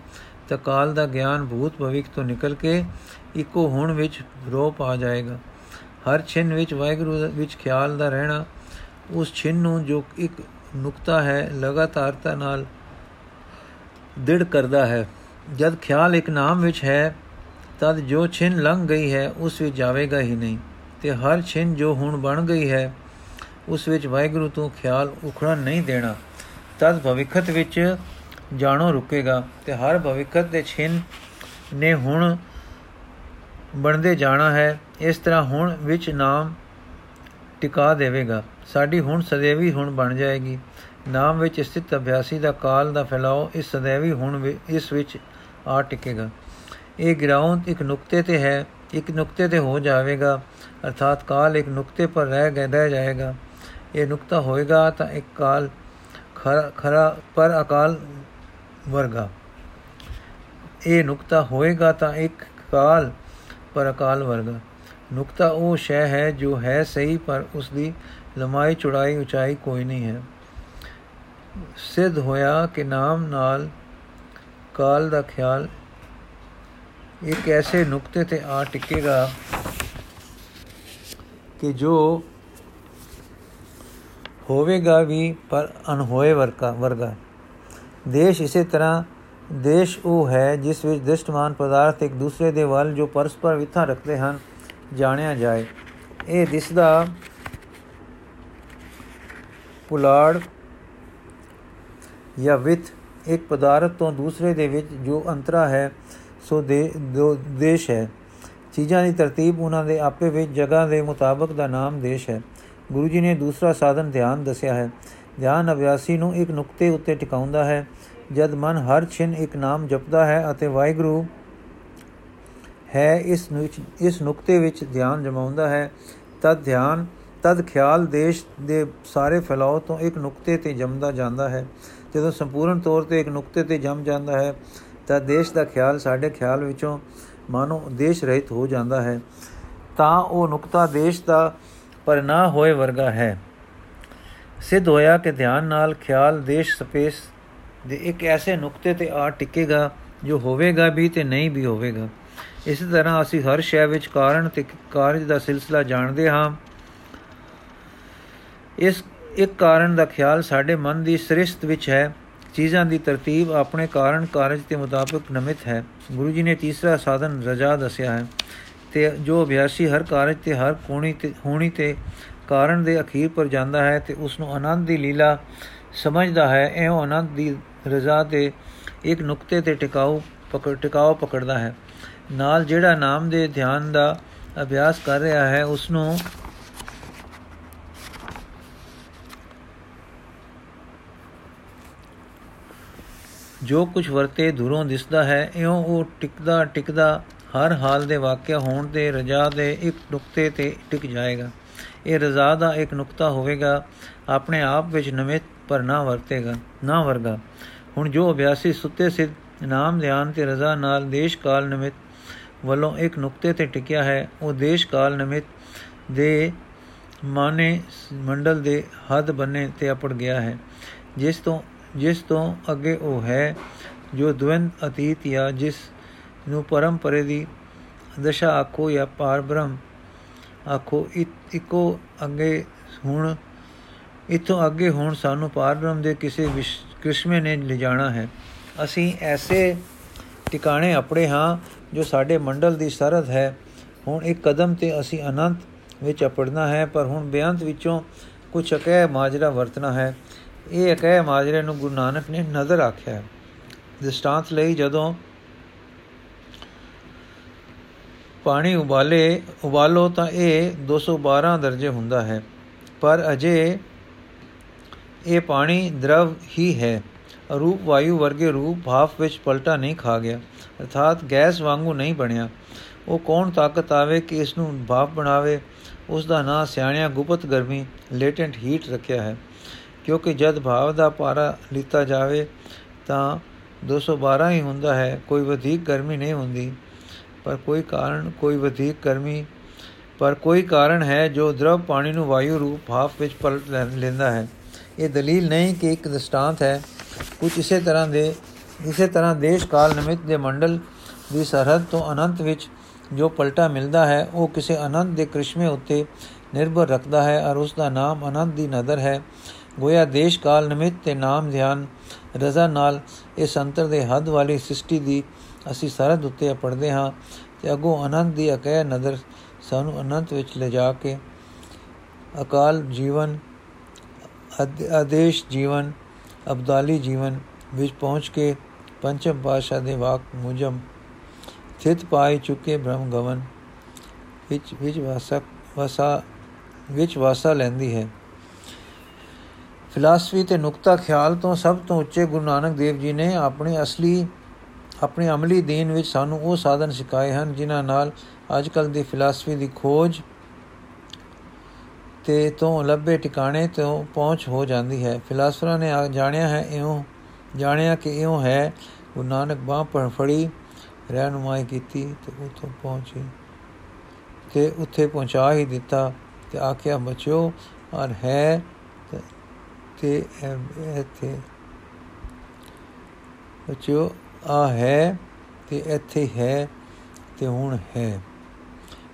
S1: ਤਾਂ ਕਾਲ ਦਾ ਗਿਆਨ ਭੂਤ ਭਵਿਕ ਤੋਂ ਨਿਕਲ ਕੇ ਇੱਕੋ ਹੁਣ ਵਿੱਚ ਰੋਪ ਆ ਜਾਏਗਾ। ਹਰ ਛਿਨ ਵਿੱਚ ਵਾਹਿਗੁਰੂ ਵਿੱਚ ਖਿਆਲ ਦਾ ਰਹਿਣਾ, ਉਸ ਛਿਨ ਨੂੰ ਜੋ ਇੱਕ ਨੁਕਤਾ ਹੈ, ਲਗਾਤਾਰਤਾ ਨਾਲ ਦਿੜ ਕਰਦਾ ਹੈ। ਜਦ ਖਿਆਲ ਇੱਕ ਨਾਮ ਵਿੱਚ ਹੈ, ਤਦ ਜੋ ਛਿਨ ਲੰਘ ਗਈ ਹੈ, ਉਸ ਵਿੱਚ ਜਾਵੇਗਾ ਹੀ ਨਹੀਂ। ਤੇ ਹਰ ਛਿਨ ਜੋ ਹੁਣ ਬਣ ਗਈ ਹੈ, ਉਸ ਵਿੱਚ ਵਾਹਿਗੁਰੂ ਤੋਂ ਖਿਆਲ ਉਖੜਨ ਨਹੀਂ ਦੇਣਾ। ਤਦ ਭਵਿੱਖਤ ਵਿੱਚ ਜਾਣੋ ਰੁਕੇਗਾ ਤੇ ਹਰ ਭਵਿੱਖਤ ਦੇ ਛਿਨ ਨੇ ਹੁਣ ਬਣਦੇ ਜਾਣਾ ਹੈ, ਇਸ ਤਰ੍ਹਾਂ ਹੁਣ ਵਿੱਚ ਨਾਮ ਟਿਕਾ ਦੇਵੇਗਾ। ਸਾਡੀ ਹੁਣ ਸਦੇਵੀ ਹੁਣ ਬਣ ਜਾਏਗੀ। ਨਾਮ ਵਿੱਚ ਸਥਿਤ ਅਭਿਆਸੀ ਦਾ ਕਾਲ ਦਾ ਫੈਲਾਓ ਇਸ ਸਦੇਵੀ ਹੁਣ ਇਸ ਵਿੱਚ ਆ ਟਿਕੇਗਾ। ਇਹ ਗਰਾਉਂਡ ਇੱਕ ਨੁਕਤੇ ਤੇ ਹੈ, ਇੱਕ ਨੁਕਤੇ ਤੇ ਹੋ ਜਾਵੇਗਾ। ਅਰਥਾਤ ਕਾਲ ਇੱਕ ਨੁਕਤੇ ਪਰ ਰਹਿ ਗਿਆ ਰਹਿ ਜਾਏਗਾ। ਇਹ ਨੁਕਤਾ ਹੋਏਗਾ ਤਾਂ ਇੱਕ ਕਾਲ ਖਰਾ ਪਰ ਅਕਾਲ ਵਰਗਾ। ਇਹ ਨੁਕਤਾ ਹੋਏਗਾ ਤਾਂ ਇੱਕ ਕਾਲ ਪਰ ਅਕਾਲ ਵਰਗਾ। ਨੁਕਤਾ ਉਹ ਸ਼ੈ ਹੈ ਜੋ ਹੈ ਸਹੀ, ਪਰ ਉਸ ਦੀ ਲੰਮਾਈ ਚੌੜਾਈ, ਉਚਾਈ ਕੋਈ ਨਹੀਂ ਹੈ। ਸਿੱਧ ਹੋਇਆ ਕਿ ਨਾਮ ਨਾਲ ਕਾਲ ਦਾ ਖਿਆਲ ਇੱਕ ਐਸੇ ਨੁਕਤੇ ਤੇ ਆ ਟਿਕੇਗਾ ਕਿ ਜੋ ਹੋਵੇਗਾ ਵੀ, ਪਰ ਅਨਹੋਏ ਵਰਗਾ ਵਰਗਾ। ਦੇਸ਼ ਇਸੇ ਤਰ੍ਹਾਂ, ਦੇਸ਼ ਉਹ ਹੈ ਜਿਸ ਵਿੱਚ ਦ੍ਰਿਸ਼ਟਮਾਨ ਪਦਾਰਥ ਇੱਕ ਦੂਸਰੇ ਦੇ ਵੱਲ ਜੋ ਪਰਸਪਰ ਵਿਥਾ ਰੱਖਦੇ ਹਨ, ਜਾਣਿਆ ਜਾਏ। ਇਹ ਦਿਸਦਾ ਪੁਲਾੜ ਜਾਂ ਵਿਤ ਇੱਕ ਪਦਾਰਥ ਤੋਂ ਦੂਸਰੇ ਦੇ ਵਿੱਚ ਜੋ ਅੰਤਰਾ ਹੈ, ਸੋ ਦੇ, ਦੇਸ਼ ਹੈ। ਚੀਜ਼ਾਂ ਦੀ ਤਰਤੀਬ ਉਹਨਾਂ ਦੇ ਆਪੇ ਵਿੱਚ ਜਗ੍ਹਾ ਦੇ ਮੁਤਾਬਕ ਦਾ ਨਾਮ ਦੇਸ਼ ਹੈ। ਗੁਰੂ ਜੀ ਨੇ ਦੂਸਰਾ ਸਾਧਨ ਧਿਆਨ ਦੱਸਿਆ ਹੈ। ਧਿਆਨ ਅਭਿਆਸੀ ਨੂੰ ਇੱਕ ਨੁਕਤੇ ਉੱਤੇ ਟਿਕਾਉਂਦਾ ਹੈ। ਜਦ ਮਨ ਹਰ ਛਿਨ ਇੱਕ ਨਾਮ ਜਪਦਾ ਹੈ ਅਤੇ ਵਾਹਿਗੁਰੂ ਹੈ ਇਸ ਵਿੱਚ, ਇਸ ਨੁਕਤੇ ਵਿੱਚ ਧਿਆਨ ਜਮਾਉਂਦਾ ਹੈ, ਤਦ ਧਿਆਨ, ਤਦ ਖਿਆਲ ਦੇਸ਼ ਦੇ ਸਾਰੇ ਫੈਲਾਅ ਤੋਂ ਇੱਕ ਨੁਕਤੇ ਤੇ ਜੰਮਦਾ ਜਾਂਦਾ ਹੈ। ਜਦੋਂ ਸੰਪੂਰਨ ਤੌਰ ਤੇ ਇੱਕ ਨੁਕਤੇ ਤੇ ਜੰਮ ਜਾਂਦਾ ਹੈ ਤਾਂ ਦੇਸ਼ ਦਾ ਖਿਆਲ ਸਾਡੇ ਖਿਆਲ ਵਿੱਚੋਂ ਮਾਨੋ ਦੇਸ਼ ਰਹਿਤ ਹੋ ਜਾਂਦਾ ਹੈ, ਤਾਂ ਉਹ ਨੁਕਤਾ ਦੇਸ਼ ਦਾ ਪਰ ਨਾ ਹੋਏ ਵਰਗਾ ਹੈ। ਸਿੱਧ ਹੋਇਆ ਕਿ ਧਿਆਨ ਨਾਲ ਖਿਆਲ ਦੇਸ਼ ਸਪੇਸ ਦੇ ਇੱਕ ਐਸੇ ਨੁਕਤੇ ਤੇ ਆ ਟਿਕੇਗਾ, ਜੋ ਹੋਵੇਗਾ ਵੀ ਤੇ ਨਹੀਂ ਵੀ ਹੋਵੇਗਾ। ਇਸੇ ਤਰ੍ਹਾਂ ਅਸੀਂ ਹਰ ਸ਼ੈ ਵਿੱਚ ਕਾਰਨ ਤੇ ਕਾਰਜ ਦਾ ਸਿਲਸਿਲਾ ਜਾਣਦੇ ਹਾਂ। ਇਸ ਇੱਕ ਕਾਰਨ ਦਾ ਖਿਆਲ ਸਾਡੇ ਮਨ ਦੀ ਸ੍ਰਿਸ਼ਟ ਵਿੱਚ ਹੈ। ਚੀਜ਼ਾਂ ਦੀ ਤਰਤੀਬ ਆਪਣੇ ਕਾਰਨ ਕਾਰਜ ਦੇ ਮੁਤਾਬਕ ਨਮਿਤ ਹੈ। ਗੁਰੂ ਜੀ ਨੇ ਤੀਸਰਾ ਸਾਧਨ ਰਜਾ ਦੱਸਿਆ ਹੈ ਤੇ ਜੋ ਅਭਿਆਸੀ ਹਰ ਕਾਰਜ ਤੇ ਹਰ ਕੋਣੀ ਤੇ ਹੋਣੀ ਤੇ ਕਾਰਨ ਦੇ ਅਖੀਰ ਪਰ ਜਾਂਦਾ ਹੈ ਤੇ ਉਸ ਨੂੰ ਆਨੰਦ ਦੀ ਲੀਲਾ ਸਮਝਦਾ ਹੈ ਇਹ ਆਨੰਦ ਦੀ ਰਜ਼ਾ ਦੇ ਇੱਕ ਨੁਕਤੇ ਤੇ ਟਿਕਾਉ ਪਕੜ ਟਿਕਾਉ ਪਕੜਦਾ ਹੈ। ਨਾਲ ਜਿਹੜਾ ਨਾਮ ਦੇ ਧਿਆਨ ਦਾ ਅਭਿਆਸ ਕਰ ਰਿਹਾ ਹੈ ਉਸ ਨੂੰ ਜੋ ਕੁਝ ਵਰਤੇ ਦੂਰੋਂ ਦਿਸਦਾ ਹੈ, ਇਉਂ ਉਹ ਟਿਕਦਾ ਟਿਕਦਾ ਹਰ ਹਾਲ ਦੇ ਵਾਕਿਆ ਹੋਣ ਦੇ ਰਜਾ ਦੇ ਇੱਕ ਨੁਕਤੇ ਤੇ ਟਿਕ ਜਾਏਗਾ। ਇਹ ਰਜ਼ਾ ਦਾ ਇੱਕ ਨੁਕਤਾ ਹੋਵੇਗਾ, ਆਪਣੇ ਆਪ ਵਿੱਚ ਨਵੇਂ ਪਰ ਨਾ ਵਰਤੇਗਾ, ਨਾ ਵਰਗਾ। ਹੁਣ ਜੋ ਅਭਿਆਸੀ ਸੁੱਤੇ ਸਿੱਧ ਨਾਮ ਧਿਆਨ ਤੇ ਰਜ਼ਾ ਨਾਲ ਦੇਸ਼ ਕਾਲ ਨਿਮਿਤ ਵੱਲੋਂ ਇੱਕ ਨੁਕਤੇ ਤੇ ਟਿਕਿਆ ਹੈ, ਉਹ ਦੇਸ਼ ਕਾਲ ਨਿਮਿਤ ਦੇ ਮਾਨੇ ਮੰਡਲ ਦੇ ਹੱਦ ਬੰਨੇ ਤੇ ਅਪੜ ਗਿਆ ਹੈ, ਜਿਸ ਤੋਂ ਜਿਸ ਤੋਂ ਅੱਗੇ ਉਹ ਹੈ, ਜੋ ਦਵੰਦ ਅਤੀਤ ਜਾਂ ਜਿਸ ਨੂੰ ਪਰਮ ਪਰੇ ਦੀ ਦਸ਼ਾ ਆਖੋ ਜਾਂ ਪਾਰ ਬ੍ਰਹਮ ਆਖੋ ਇਕੋ ਅੱਗੇ ਹੁਣ ਇਤੋਂ ਅੱਗੇ ਹੁਣ ਸਾਨੂੰ ਪਾਰ ਬ੍ਰਹਮ ਦੇ ਕਿਸੇ ਕ੍ਰਿਸ਼ਮੇ ਨੇ ਲਿਜਾਣਾ ਹੈ। ਅਸੀਂ ਐਸੇ ਟਿਕਾਣੇ ਆਪਣੇ ਹਾਂ ਜੋ ਸਾਡੇ ਮੰਡਲ ਦੀ ਸਰਹੱਦ ਹੈ। ਹੁਣ ਇੱਕ ਕਦਮ ਤੇ ਅਸੀਂ ਅਨੰਤ ਵਿੱਚ ਅਪੜਨਾ ਹੈ, ਪਰ ਹੁਣ ਬਿਆੰਤ ਵਿੱਚੋਂ ਕੁਝ ਅਕਹਿ ਮਾਜਰਾ ਵਰਤਣਾ ਹੈ। ਇਹ ਅਕਹਿ ਮਾਜਰੇ ਨੂੰ ਗੁਰੂ ਨਾਨਕ ਨੇ ਨਜ਼ਰ ਆਖਿਆ ਹੈ। ਦ੍ਰਿਸ਼ਟਾਂਤ ਲਈ ਜਦੋਂ ਪਾਣੀ ਉਬਾਲੇ, ਉਬਾਲੋ ਤਾਂ ਇਹ 212 ਦਰਜੇ ਹੁੰਦਾ ਹੈ, ਪਰ ਅਜੇ ਇਹ ਪਾਣੀ ਦਰਵ ਹੀ ਹੈ। ਰੂਪ ਵਾਯੂ ਵਰਗੇ ਰੂਪ ਭਾਫ ਵਿੱਚ ਪਲਟਾ ਨਹੀਂ ਖਾ ਗਿਆ, ਅਰਥਾਤ ਗੈਸ ਵਾਂਗੂ ਨਹੀਂ ਬਣਿਆ। ਉਹ ਕੌਣ ਤਾਕਤ ਆਵੇ ਕਿ ਇਸ ਨੂੰ ਭਾਫ ਬਣਾਵੇ? ਉਸ ਦਾ ਨਾਂ ਸਿਆਣਿਆ ਗੁਪਤ ਗਰਮੀ ਲੇਟੈਂਟ ਹੀਟ ਰੱਖਿਆ ਹੈ। ਕਿਉਂਕਿ ਜਦ ਭਾਵ ਦਾ ਪਾਰਾ ਲੀਤਾ ਜਾਵੇ ਤਾਂ 212 ਹੀ ਹੁੰਦਾ ਹੈ, ਕੋਈ ਵਧੇਕ ਗਰਮੀ ਨਹੀਂ ਹੁੰਦੀ। ਪਰ ਕੋਈ ਕਾਰਨ, ਕੋਈ ਵਧੇਕ ਗਰਮੀ, ਪਰ ਕੋਈ ਕਾਰਨ ਹੈ ਜੋ ਦਰਵ ਪਾਣੀ ਨੂੰ ਵਾਯੂ ਰੂਪ ਭਾਫ ਵਿੱਚ ਪਲਟ ਲੈਂਦਾ ਹੈ। ਇਹ ਦਲੀਲ ਨਹੀਂ ਕਿ ਇੱਕ ਦਸਤਾਂਤ ਹੈ। ਕੁਝ ਇਸੇ ਤਰ੍ਹਾਂ ਦੇ, ਇਸੇ ਤਰ੍ਹਾਂ ਦੇਸ਼ ਕਾਲ ਨਿਮਿਤ ਦੇ ਮੰਡਲ ਦੀ ਸਰਹੱਦ ਤੋਂ ਅਨੰਤ ਵਿੱਚ ਜੋ ਪਲਟਾ ਮਿਲਦਾ ਹੈ, ਉਹ ਕਿਸੇ ਅਨੰਤ ਦੇ ਕ੍ਰਿਸ਼ਮੇ ਉੱਤੇ ਨਿਰਭਰ ਰੱਖਦਾ ਹੈ ਔਰ ਉਸ ਦਾ ਨਾਮ ਅਨੰਤ ਦੀ ਨਦਰ ਹੈ। ਗੋਇਆ ਦੇਸ਼ ਕਾਲ ਨਿਮਿਤ ਤੇ ਨਾਮ ਧਿਆਨ ਰਜ਼ਾ ਨਾਲ ਇਸ ਅੰਤਰ ਦੇ ਹੱਦ ਵਾਲੀ ਸ੍ਰਿਸ਼ਟੀ ਦੀ ਅਸੀਂ ਸਰਹੱਦ ਉੱਤੇ ਪੜਦੇ ਹਾਂ ਤੇ ਅਗੋਂ ਅਨੰਤ ਦੀ ਅਕੈ ਨਦਰ ਸਾਨੂੰ ਅਨੰਤ ਵਿੱਚ ਲਿਜਾ ਕੇ ਅਕਾਲ ਜੀਵਨ ਆਦੇਸ਼ ਜੀਵਨ, ਅਬਦਾਲੀ ਜੀਵਨ ਵਿੱਚ ਪਹੁੰਚ ਕੇ ਪੰਚਮ ਪਾਸ਼ਾ ਦੇ ਵਾਕ ਮੁਜਮ ਥਿਤ ਪਾਈ ਚੁੱਕੇ ਬ੍ਰਹਮ ਗਵਨ ਵਿੱਚ ਵਿੱਚ ਵਾਸਾ ਵਸਾ, ਵਿੱਚ ਵਾਸਾ ਲੈਂਦੀ ਹੈ। ਫਿਲਾਸਫੀ ਤੇ ਨੁਕਤਾ ਖਿਆਲ ਤੋਂ ਸਭ ਤੋਂ ਉੱਚੇ ਗੁਰੂ ਨਾਨਕ ਦੇਵ ਜੀ ਨੇ ਆਪਣੀ ਅਸਲੀ, ਆਪਣੀ ਅਮਲੀ ਦੀਨ ਵਿੱਚ ਸਾਨੂੰ ਉਹ ਸਾਧਨ ਸਿਖਾਏ ਹਨ ਜਿਨ੍ਹਾਂ ਨਾਲ ਅੱਜਕੱਲ ਦੀ ਫਿਲਾਸਫੀ ਦੀ ਖੋਜ ਤੇ ਤੋਂ ਲੱਭੇ ਟਿਕਾਣੇ ਤੋਂ ਪਹੁੰਚ ਹੋ ਜਾਂਦੀ ਹੈ। ਫਿਲਾਸਫਰਾਂ ਨੇ ਜਾਣਿਆ ਹੈ ਇਉਂ, ਜਾਣਿਆ ਕਿ ਇਉਂ ਹੈ, ਗੁਰੂ ਨਾਨਕ ਬਾਹ ਪਰ ਫੜੀ, ਰਹਿਨੁਮਾਈ ਕੀਤੀ ਤੇ ਉਥੋਂ ਪਹੁੰਚੇ ਤੇ ਉੱਥੇ ਪਹੁੰਚਾ ਹੀ ਦਿੱਤਾ ਤੇ ਆਖਿਆ, ਬਚਿਓ ਔਰ ਹੈ ਤੇ ਇੱਥੇ ਬਚਿਓ ਆ ਹੈ ਤੇ ਇੱਥੇ ਹੈ ਤੇ ਹੁਣ ਹੈ।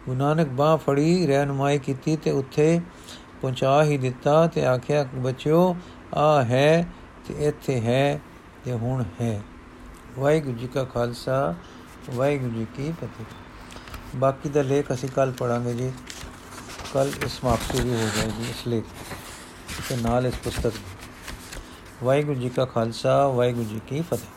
S1: ਗੁਰੂ ਨਾਨਕ ਬਾਹ ਫੜੀ, ਰਹਿਨਮਾਈ ਕੀਤੀ ਤੇ ਉੱਥੇ ਪਹੁੰਚਾ ਹੀ ਦਿੱਤਾ ਤੇ ਆਖਿਆ, ਬੱਚਿਓ ਆ ਹੈ ਤੇ ਇੱਥੇ ਹੈ ਤੇ ਹੁਣ ਹੈ। ਵਾਹਿਗੁਰੂ ਜੀ ਕਾ ਖਾਲਸਾ, ਵਾਹਿਗੁਰੂ ਜੀ ਕੀ ਫਤਿਹ। ਬਾਕੀ ਦਾ ਲੇਖ ਅਸੀਂ ਕੱਲ ਪੜਾਂਗੇ ਜੀ। ਕੱਲ ਇਸ ਸਮਾਪਤੀ ਵੀ ਹੋ ਜਾਏਗੀ ਇਸ ਲੇਖ ਤੇ ਨਾਲ ਇਸ ਪੁਸਤਕ ਵਾਹਿਗੁਰੂ ਜੀ ਕਾ ਖਾਲਸਾ ਵਾਹਿਗੁਰੂ ਜੀ ਕੀ ਫਤਿਹ।